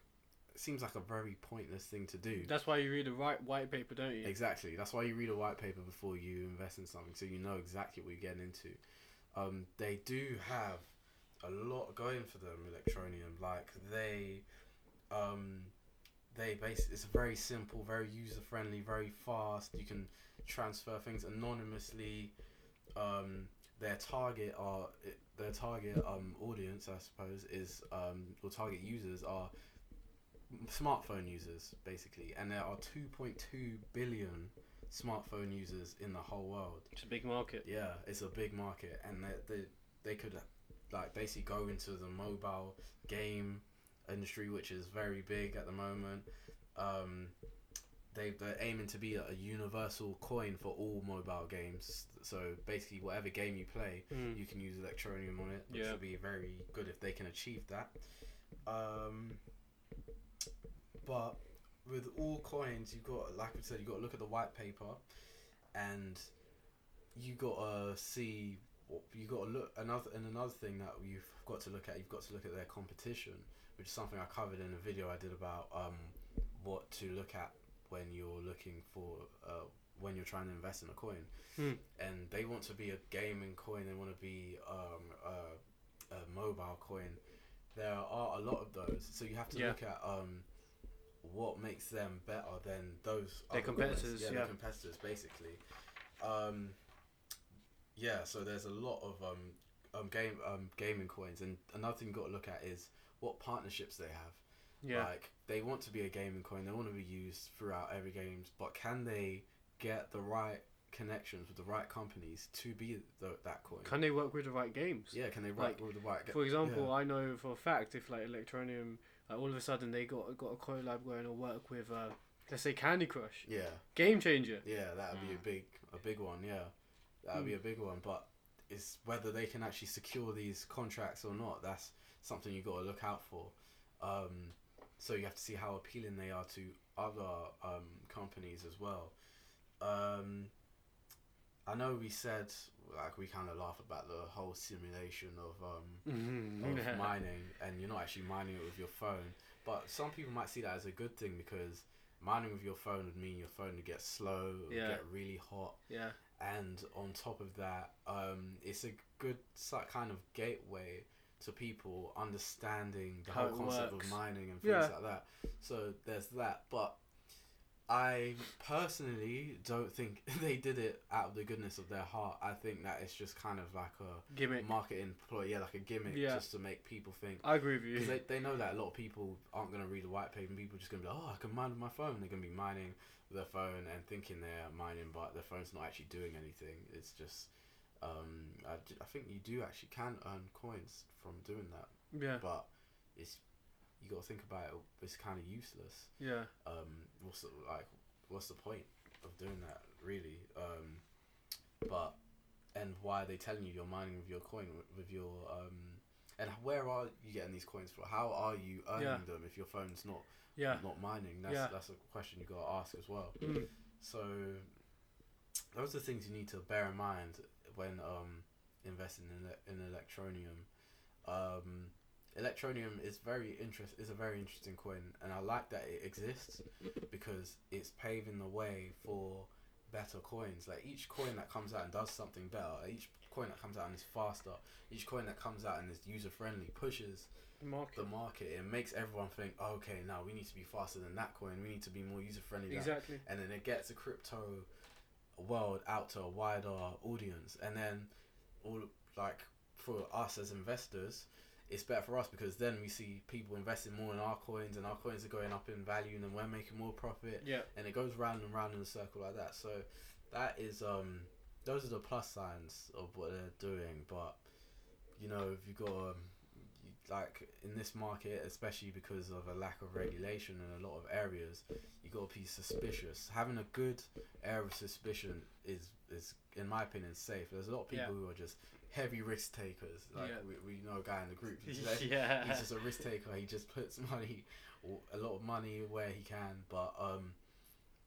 it seems like a very pointless thing to do. That's why you read the right white paper, don't you? Exactly. That's why you read a white paper before you invest in something, so you know exactly what you're getting into. Um, they do have a lot going for them, Electroneum. Like they, um, they base. It's very simple, very user friendly, very fast. You can transfer things anonymously. Um, their target are their target um audience, I suppose, is um or target users are smartphone users basically, and there are 2.2 billion smartphone users in the whole world. It's a big market. Yeah, it's a big market, and they they, they could like basically go into the mobile game industry, which is very big at the moment. Um, they they're aiming to be a, universal coin for all mobile games. So basically, whatever game you play, Mm. you can use Electroneum on it, which Yeah. would be very good if they can achieve that. Um, but with all coins, you've got, like I said, you've got to look at the white paper, and you got to see. You got to look another and another thing that you've got to look at. You've got to look at their competition, which is something I covered in a video I did about um, what to look at when you're looking for uh, when you're trying to invest in a coin Hmm. and they want to be a gaming coin. They want to be um, a, a mobile coin. There are a lot of those, so you have to Yeah. look at um, what makes them better than those Their other competitors, Yeah, yeah. their competitors, basically. Um, yeah, so there's a lot of um, um, game um, gaming coins, and another thing you've got to look at is what partnerships they have. Yeah. Like they want to be a gaming coin, they want to be used throughout every games, but can they get the right connections with the right companies to be the, that coin? Can they work with the right games? yeah, can they work like, with the right? For example, yeah. I know for a fact if like Electroneum, like all of a sudden they got got a collab going to work with, uh, let's say Candy Crush, yeah, game changer. yeah, that would be a big, a big one. Yeah, that would be a big one. But it's whether they can actually secure these contracts or not. That's something you got to look out for. Um, so you have to see how appealing they are to other um, companies as well. Um, I know we said like we kind of laugh about the whole simulation of um, Mm-hmm. of mining and you're not actually mining it with your phone. But some people might see that as a good thing because mining with your phone would mean your phone would get slow, Yeah. get really hot, yeah. and on top of that, um, it's a good kind of gateway to people understanding the How whole concept works. of mining and things Yeah. like that. So there's that, but. I personally don't think they did it out of the goodness of their heart. I think that it's just kind of like a Gimmick. marketing ploy, yeah, like a gimmick, Yeah. just to make people think. I agree with you. Because they, they know that a lot of people aren't going to read the white paper, and people are just going to be like, oh, I can mine with my phone. They're going to be mining with their phone and thinking they're mining, but their phone's not actually doing anything. It's just, um, I, d- I think you do actually can earn coins from doing that, yeah. but it's you got to think about it. It's kind of useless. Yeah. Um, what's the, like, what's the point of doing that really? Um, but and why are they telling you you're mining with your coin with- your um and where are you getting these coins for? How are you earning Yeah. them if your phone's not Yeah. not mining? That's Yeah. that's a question you got to ask as well. Mm. So those are things you need to bear in mind when um investing in in Electroneum. Um, Electroneum is very interest is a very interesting coin, and I like that it exists because it's paving the way for better coins. Like each coin that comes out and does something better, each coin that comes out and is faster, each coin that comes out and is user friendly pushes Market. the market. It makes everyone think, oh, okay, now we need to be faster than that coin. We need to be more user friendly. Exactly. And then it gets the crypto world out to a wider audience. And then all like for us as investors, it's better for us because then we see people investing more in our coins and our coins are going up in value and then we're making more profit Yeah. and it goes round and round in a circle like that. So that is um those are the plus signs of what they're doing. But you know, if you got um, like in this market, especially because of a lack of regulation in a lot of areas, you got to be suspicious. Having a good air of suspicion is is in my opinion safe. There's a lot of people Yeah. who are just heavy risk takers. Like Yeah. we, we know a guy in the group. He's, yeah. he's just a risk taker. He just puts money, a lot of money where he can. But um,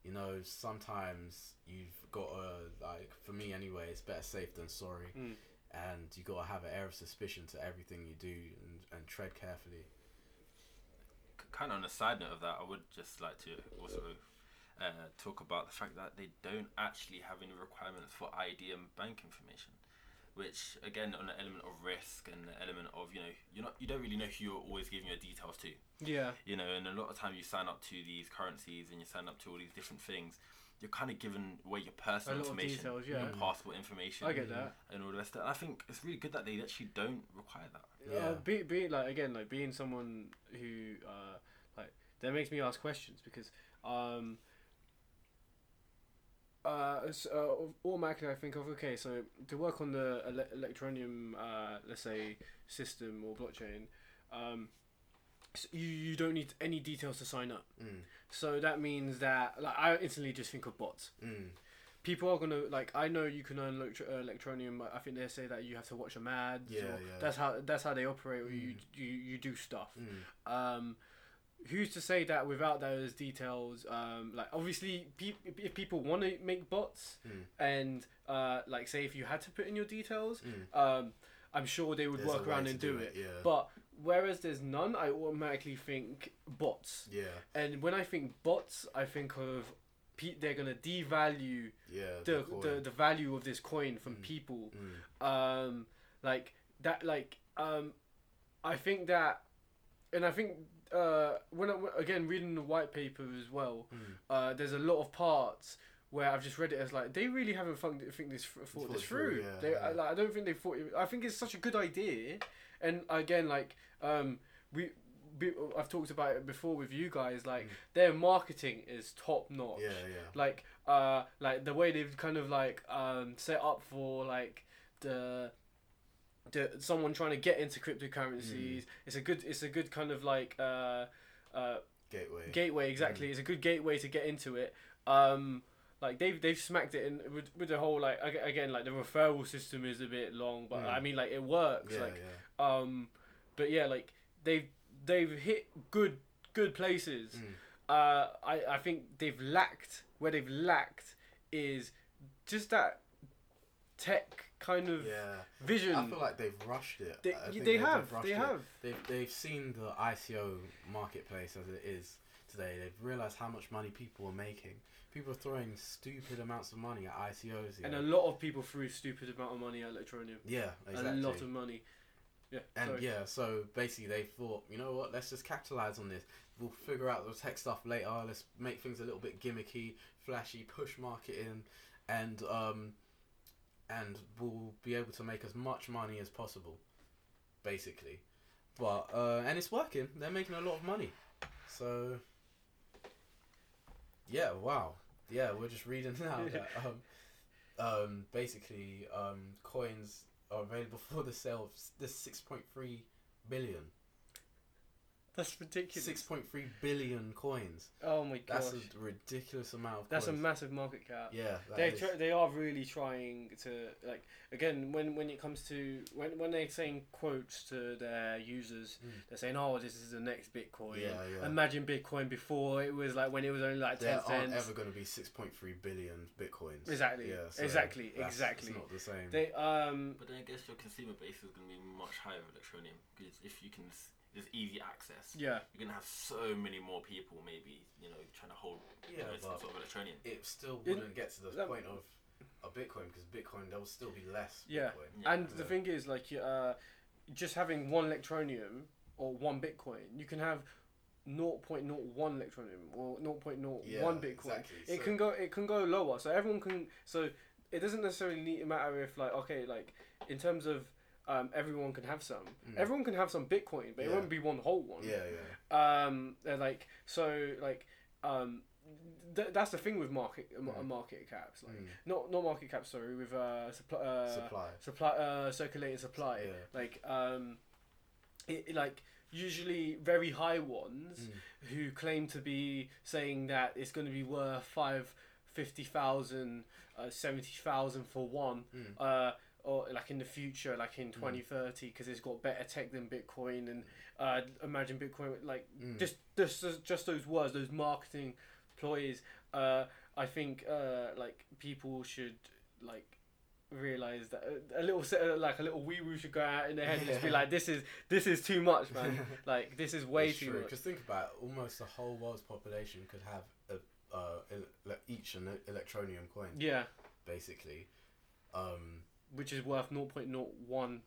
you know, sometimes you've got to like, for me anyway, it's better safe than sorry, Mm. And you got to have an air of suspicion to everything you do and, and tread carefully. kind of on a side note of that, I would just like to also uh, talk about the fact that they don't actually have any requirements for ID and bank information, which again, on an element of risk and the element of you know you're not you don't really know who you're always giving your details to, yeah. you know, and a lot of time you sign up to these currencies and you sign up to all these different things. You're kind of giving away your personal A lot of information, details, your yeah. passport information, I get that. and all the rest. Of that. I think it's really good that they actually don't require that. Yeah. Uh, be, be like again like being someone who uh, like that makes me ask questions because um uh, s- uh automatically I think of okay so to work on the ele- electroneum uh, let's say system or blockchain um s you, you don't need any details to sign up Mm, so that means that like I instantly just think of bots mm, people are gonna like I know you can earn electro- uh, electroneum. I think they say that you have to watch some ads. Yeah, yeah. That's how that's how they operate. Or you, Mm. you you do stuff. mm. Um, who's to say that without those details, um, like obviously pe- if people want to make bots Mm. and uh, like say if you had to put in your details, Mm. um, I'm sure they would There's work around and do, it. Yeah, But whereas there's none, I automatically think bots. yeah, And when I think bots, I think of pe- they're gonna devalue yeah. the, coin. the the value of this coin from Mm. people Mm, um like that like um i think that and i think uh when I, again reading the white paper as well mm. uh there's a lot of parts where I've just read it as like they really haven't thought, think this thought Thought this through, through. yeah, they, I, like, I don't think they thought. It, I think it's such a good idea, and again, like um, we, I've talked about it before with you guys. Like Mm. their marketing is top notch Yeah, yeah. like uh like the way they've kind of like um set up for like the the someone trying to get into cryptocurrencies it's a good it's a good kind of like uh uh Gateway. gateway exactly it's a good gateway to get into it um like they've they've smacked it in with, with the whole like again like the referral system is a bit long but Mm. i mean like it works yeah, like yeah. um but yeah like they've they've hit good good places Mm. uh, I, I think they've lacked where they've lacked is just that tech kind of Yeah. vision. I feel like they've rushed it. they, they, think they've they it. have They've, they've seen the ICO marketplace as it is today. They've realized how much money people are making. People are throwing stupid amounts of money at ICOs. and a lot of people threw stupid amount of money at Electroneum. yeah, exactly. A lot of money. Yeah. And sorry. yeah, so basically they thought, you know what, let's just capitalize on this. We'll figure out the tech stuff later. Let's make things a little bit gimmicky, flashy, push marketing, and um, and we'll be able to make as much money as possible, basically. But uh, and it's working. They're making a lot of money. So yeah, wow, yeah, we're just reading now that um, um, basically um, coins are available for the sale of s- the six point three billion. That's ridiculous. Six point three billion coins. oh my god. That's a ridiculous amount of That's a massive market cap. yeah, They is. try, they are really trying to like again when when it comes to when when they're saying quotes to their users Mm. they're saying oh this is the next Bitcoin Yeah, yeah. imagine Bitcoin before it was like when it was only like there 10 aren't cents ever going to be six point three billion bitcoins. Exactly, Yeah, so exactly, that's- exactly. It's not the same. they um But then I guess your consumer base is going to be much higher with Electroneum because if you can, s- there's easy access. yeah You're going to have so many more people, maybe you know, trying to hold you Yeah, know, some but- sort of Electroneum. it still wouldn't get to the that- point of a Bitcoin because Bitcoin there will still be less. Yeah. Bitcoin. Yeah. and the thing is like uh just having one electroneum or one bitcoin you can have 0.01 electroneum or 0.01 Yeah, bitcoin exactly. it So- can go it can go lower so everyone can so it doesn't necessarily need matter if like okay like in terms of um, everyone can have some Mm. everyone can have some bitcoin but it Yeah. won't be one whole one Yeah, yeah. um like so like um th- that's the thing with market uh, Mm. market caps like Mm. not not market caps sorry with uh supply uh, Supply. supply uh circulating supply Yeah. like um it, like usually very high ones Mm. who claim to be saying that it's going to be worth five fifty thousand, uh, seventy thousand for one, Mm. uh, or like in the future, like in twenty thirty, because it's got better tech than Bitcoin, and uh, imagine Bitcoin like Mm. just just just those words, those marketing ploys. Uh, I think uh, like people should like realize that a, a little set like a little wee woo should go out in their head and just be like this is this is too much man like this is way It's too true. much Because think about it, almost the whole world's population could have a, uh, ele- each an electroneum coin, yeah basically. Um, which is worth 0.01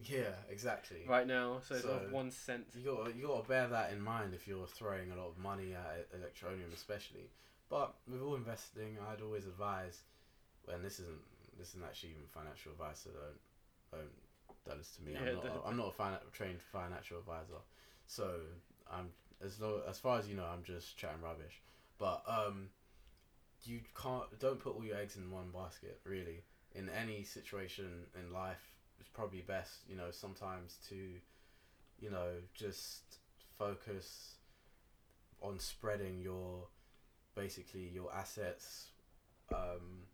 yeah, exactly. right now so it's So- worth one cent You got you got to bear that in mind if you're throwing a lot of money at e- electroneum, especially. But with all investing, I'd always advise, and this isn't this isn't actually even financial advice, so don't don't do this to me. Yeah, I'm not don't- I'm not a fin- trained financial advisor, so I'm as low as far as you know, I'm just chatting rubbish. But um, you can't don't put all your eggs in one basket. Really, in any situation in life, it's probably best you know sometimes to you know, just focus on spreading your basically your assets um,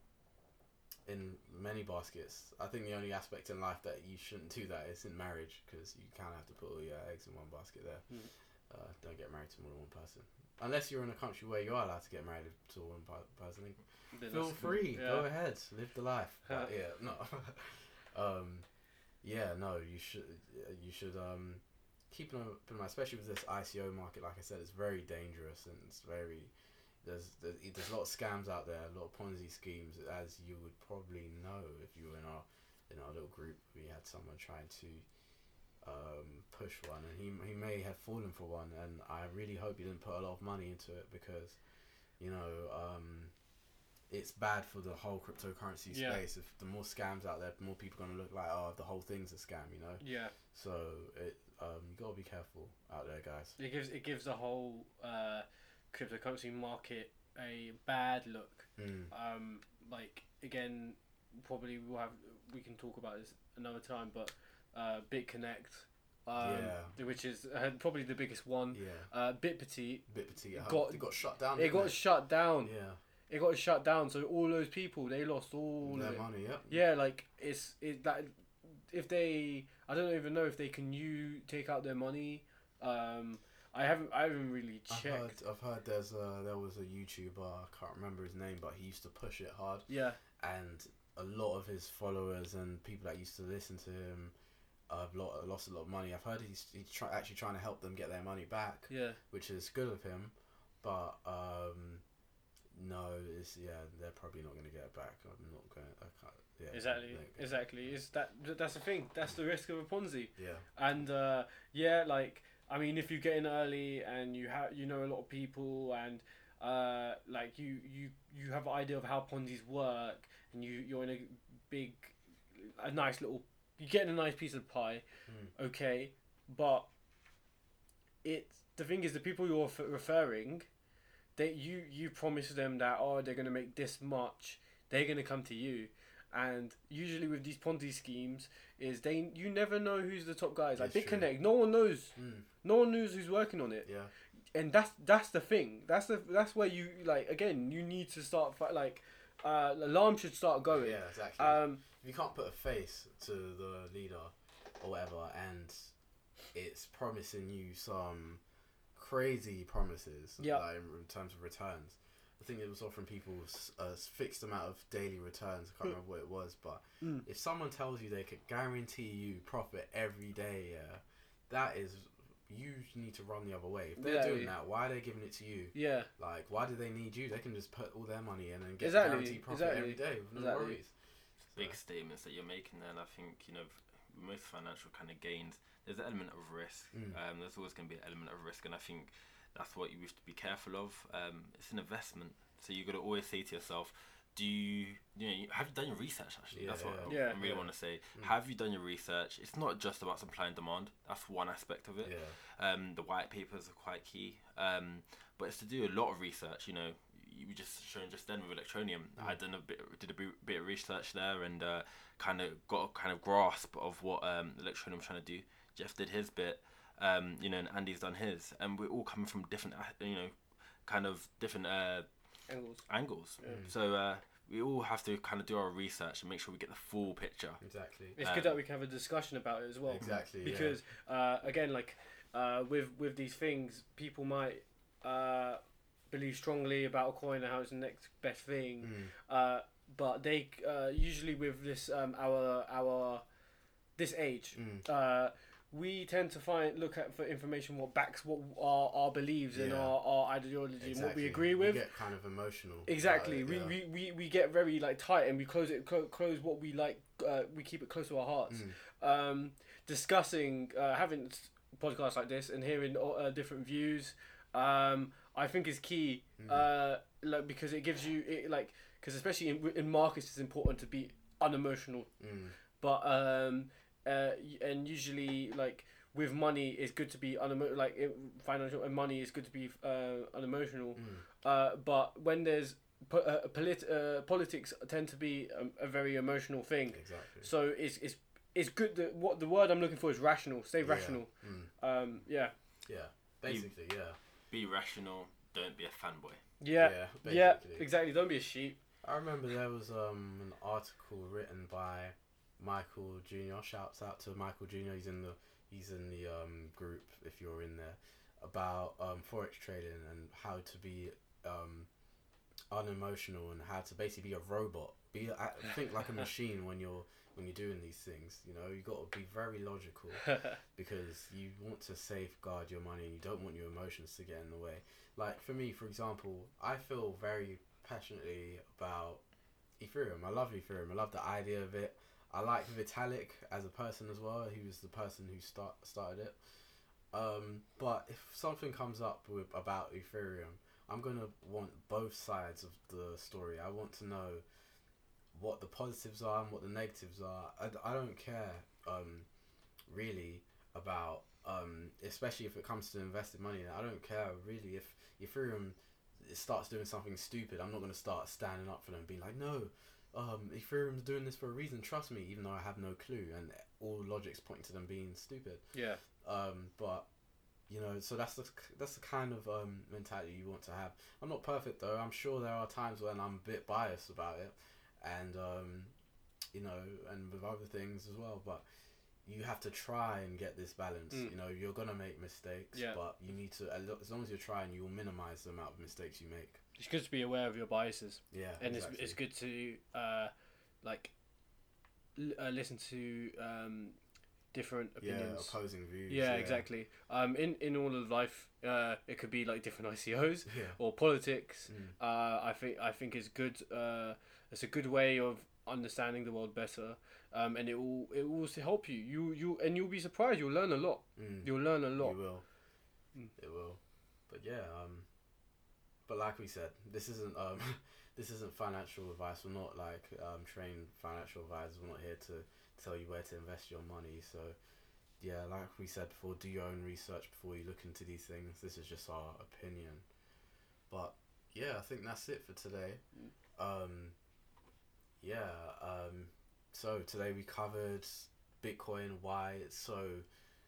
in many baskets. I think the only aspect in life that you shouldn't do that is in marriage because you kind of have to put all your eggs in one basket there. Mm. Uh, don't get married to more than one person. Unless you're in a country where you are allowed to get married to one person, Then feel free. yeah. Go ahead, live the life. But yeah, no. um, yeah, no. You should. You should um, keep an open mind, especially with this ICO market. Like I said, it's very dangerous and it's very. There's, there's there's a lot of scams out there, a lot of Ponzi schemes, as you would probably know if you were in our in our little group. We had someone trying to um, push one, and he he may have fallen for one, and I really hope he didn't put a lot of money into it because, you know, um, it's bad for the whole cryptocurrency Yeah. space. If the more scams out there, the more people are gonna look like, oh, the whole thing's a scam, you know. yeah So it um, you gotta be careful out there, guys. it gives it gives the whole uh, cryptocurrency market a bad look Mm. um, like again probably we'll have we can talk about this another time but uh, BitConnect um, Yeah. which is uh, probably the biggest one Yeah, uh, BitPetite bit petite. Got-. They got shut down. it got they? shut down yeah, it got shut down so all those people they lost all their it. money. Yep. yeah like it's it that if they I don't even know if they can you take out their money um I haven't I haven't really I've heard, checked I've heard there's a, there was a YouTuber, I can't remember his name, but he used to push it hard, yeah and a lot of his followers and people that used to listen to him have lo- lost a lot of money. I've heard he's, he's try- actually trying to help them get their money back, yeah which is good of him, but um, no, it's yeah, they're probably not going to get it back. I'm not going. I can't. Yeah, exactly exactly is that that's the thing that's the risk of a Ponzi Yeah, and uh, yeah, like I mean, if you get in early and you have you know a lot of people and uh, like you you you have an idea of how Ponzi's work and you you're in a big a nice little you get a nice piece of pie, Mm. okay, but it's the thing is the people you're referring, they you you promise them that oh they're gonna make this much, they're gonna come to you. And usually with these Ponzi schemes, is they you never know who's the top guys. Like. BitConnect, no one knows. Mm. No one knows who's working on it, yeah, and that's that's the thing. That's the that's where you like again. You need to start like uh, alarm should start going. yeah, exactly. Um, if you can't put a face to the leader or whatever, and it's promising you some crazy promises, Yeah. like in terms of returns. I think it was offering people a fixed amount of daily returns. I can't remember what it was, but Mm. if someone tells you they could guarantee you profit every day, yeah, that is you need to run the other way. If they're Yeah, doing yeah. that, why are they giving it to you? yeah, Like, why do they need you? They can just put all their money in and get Exactly, guaranteed profit exactly, every day with no exactly. worries. Big statements that you're making there, and I think you know most financial kind of gains. There's an element of risk. Mm. Um, there's always going to be an element of risk, and I think that's what you wish to be careful of. Um, it's an investment, so you've got to always say to yourself, do you, you know, have you done your research? Actually, Yeah, that's what yeah. I Yeah. really Yeah. want to say. Mm. Have you done your research? It's not just about supply and demand. That's one aspect of it. Yeah. Um, the white papers are quite key. Um, but it's to do a lot of research. You know, you were just showing just then with Electroneum. Mm. I done a bit, did a bit, bit of research there, and uh, kind of got a kind of grasp of what um, Electroneum's trying to do. Jeff did his bit, um, you know, and Andy's done his, and we're all coming from different, uh, you know, kind of different uh, Angles. angles. Yeah. So uh, we all have to kind of do our research and make sure we get the full picture. Exactly. It's Um, good that we can have a discussion about it as well. Exactly. yeah. because uh, again like uh, with with these things people might uh, believe strongly about a coin and how it's the next best thing Mm, uh, but they uh, usually with this um, our our this age mm, uh, we tend to find look at for information what backs what our, our beliefs and our, our ideology and what we agree with get kind of emotional. Exactly. We, yeah. we, we, we get very like tight and we close it clo- close what we like. Uh, we keep it close to our hearts. Mm. Um, discussing uh, having podcasts like this and hearing uh, different views. Um, I think is key. Mm. Uh, like because it gives you it, like because especially in, in markets it's important to be unemotional. Mm, But um, uh, and usually like with money it's good to be unemo- like it, financial and money is good to be uh, unemotional. mm. Uh, but when there's po- uh, polit- uh, politics tend to be a, a very emotional thing. Exactly. So it's it's it's good that what the word I'm looking for is rational. Stay Yeah. rational. Mm, Um, yeah. yeah. Basically, yeah. Be rational. Don't be a fanboy. Yeah. Yeah. Yeah. Exactly. Don't be a sheep. I remember there was um an article written by Michael Junior. Shouts out to Michael Junior. He's in the he's in the um group if you're in there about um forex trading and how to be um unemotional and how to basically be a robot. Be a, think like a machine when you're when you're doing these things. You know, you got to be very logical because you want to safeguard your money and you don't want your emotions to get in the way. Like for me, for example, I feel very passionately about Ethereum. I love Ethereum. I love the idea of it. I like Vitalik as a person as well. He was the person who start started it. Um, but if something comes up with about Ethereum, I'm gonna want both sides of the story. I want to know what the positives are and what the negatives are. I, I don't care um, really about um, especially if it comes to invested money. I don't care really if Ethereum starts doing something stupid. I'm not gonna start standing up for them, and being like, no, um, Ethereum's doing this for a reason. Trust me, even though I have no clue, and all logic's pointing to them being stupid. yeah. Um, but you know, so that's the that's the kind of um, mentality you want to have. I'm not perfect though. I'm sure there are times when I'm a bit biased about it, and um, you know, and with other things as well. But you have to try and get this balance. Mm. You know, you're gonna make mistakes, Yeah. but you need to as long as you're trying, you will minimize the amount of mistakes you make. It's good to be aware of your biases, Yeah, and exactly. it's it's good to uh, like l- uh, listen to um, different yeah, opinions. opposing views. Yeah, exactly. Um, in in all of life, uh, it could be like different ICOs Yeah. or politics. Mm. Uh, I think I think it's good. Uh, it's a good way of understanding the world better, um, and it will it will help you. You you and you'll be surprised. You'll learn a lot. Mm. You'll learn a lot. You will. Mm. It will. But yeah, um but like we said, this isn't um this isn't financial advice. We're not like um trained financial advisors. We're not here to tell you where to invest your money. So yeah, like we said before, do your own research before you look into these things. This is just our opinion. But yeah, I think that's it for today. Um yeah, um so today we covered Bitcoin, why it's so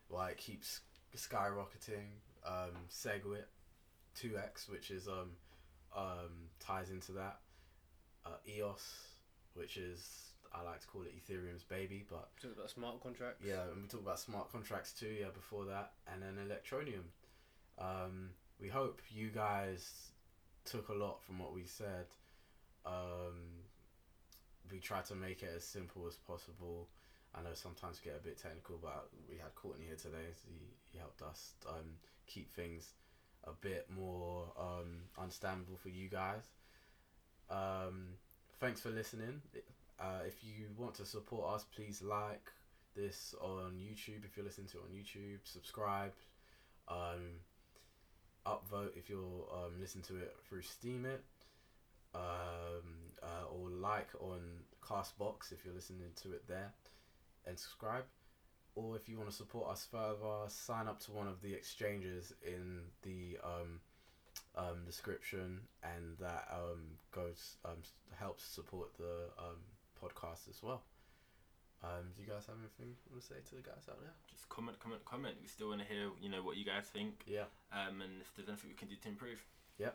why it keeps skyrocketing. Um, Segwit, two X, which is um, um, ties into that. Uh, EOS, which is I like to call it Ethereum's baby, but Talk about smart contracts. yeah, and we talk about smart contracts too. Yeah, before that, and then Electroneum. Um, we hope you guys took a lot from what we said. Um, we try to make it as simple as possible. I know sometimes we get a bit technical, but we had Courtney here today. So he, he helped us um, keep things a bit more um, understandable for you guys. Um, thanks for listening. Uh, if you want to support us, please like this on YouTube if you're listening to it on YouTube. Subscribe. Um, upvote if you're um, listening to it through Steemit. Um, uh, or like on Castbox if you're listening to it there, and subscribe. Or if you want to support us further, sign up to one of the exchanges in the um, um, description, and that um, goes helps support the podcast as well. Um, do you guys have anything you want to say to the guys out there? Just comment, comment, comment. We still want to hear, you know, what you guys think, Yeah. um, and if there's anything we can do to improve. Yeah.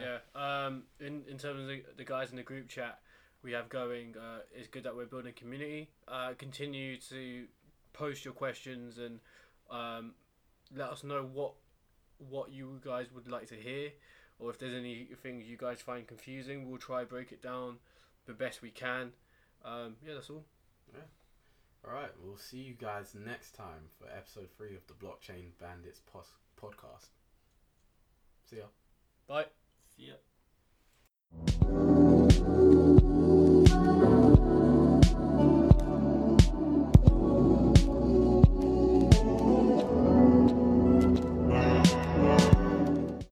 Yeah. Um. In in terms of the, the guys in the group chat we have going, uh, it's good that we're building a community. Uh, continue to post your questions and um, let us know what what you guys would like to hear, or if there's any things you guys find confusing. We'll try break it down the best we can. Um, yeah, that's all. Yeah. All right. We'll see you guys next time for episode three of the Blockchain Bandits pos- podcast. See ya. Bye. See ya.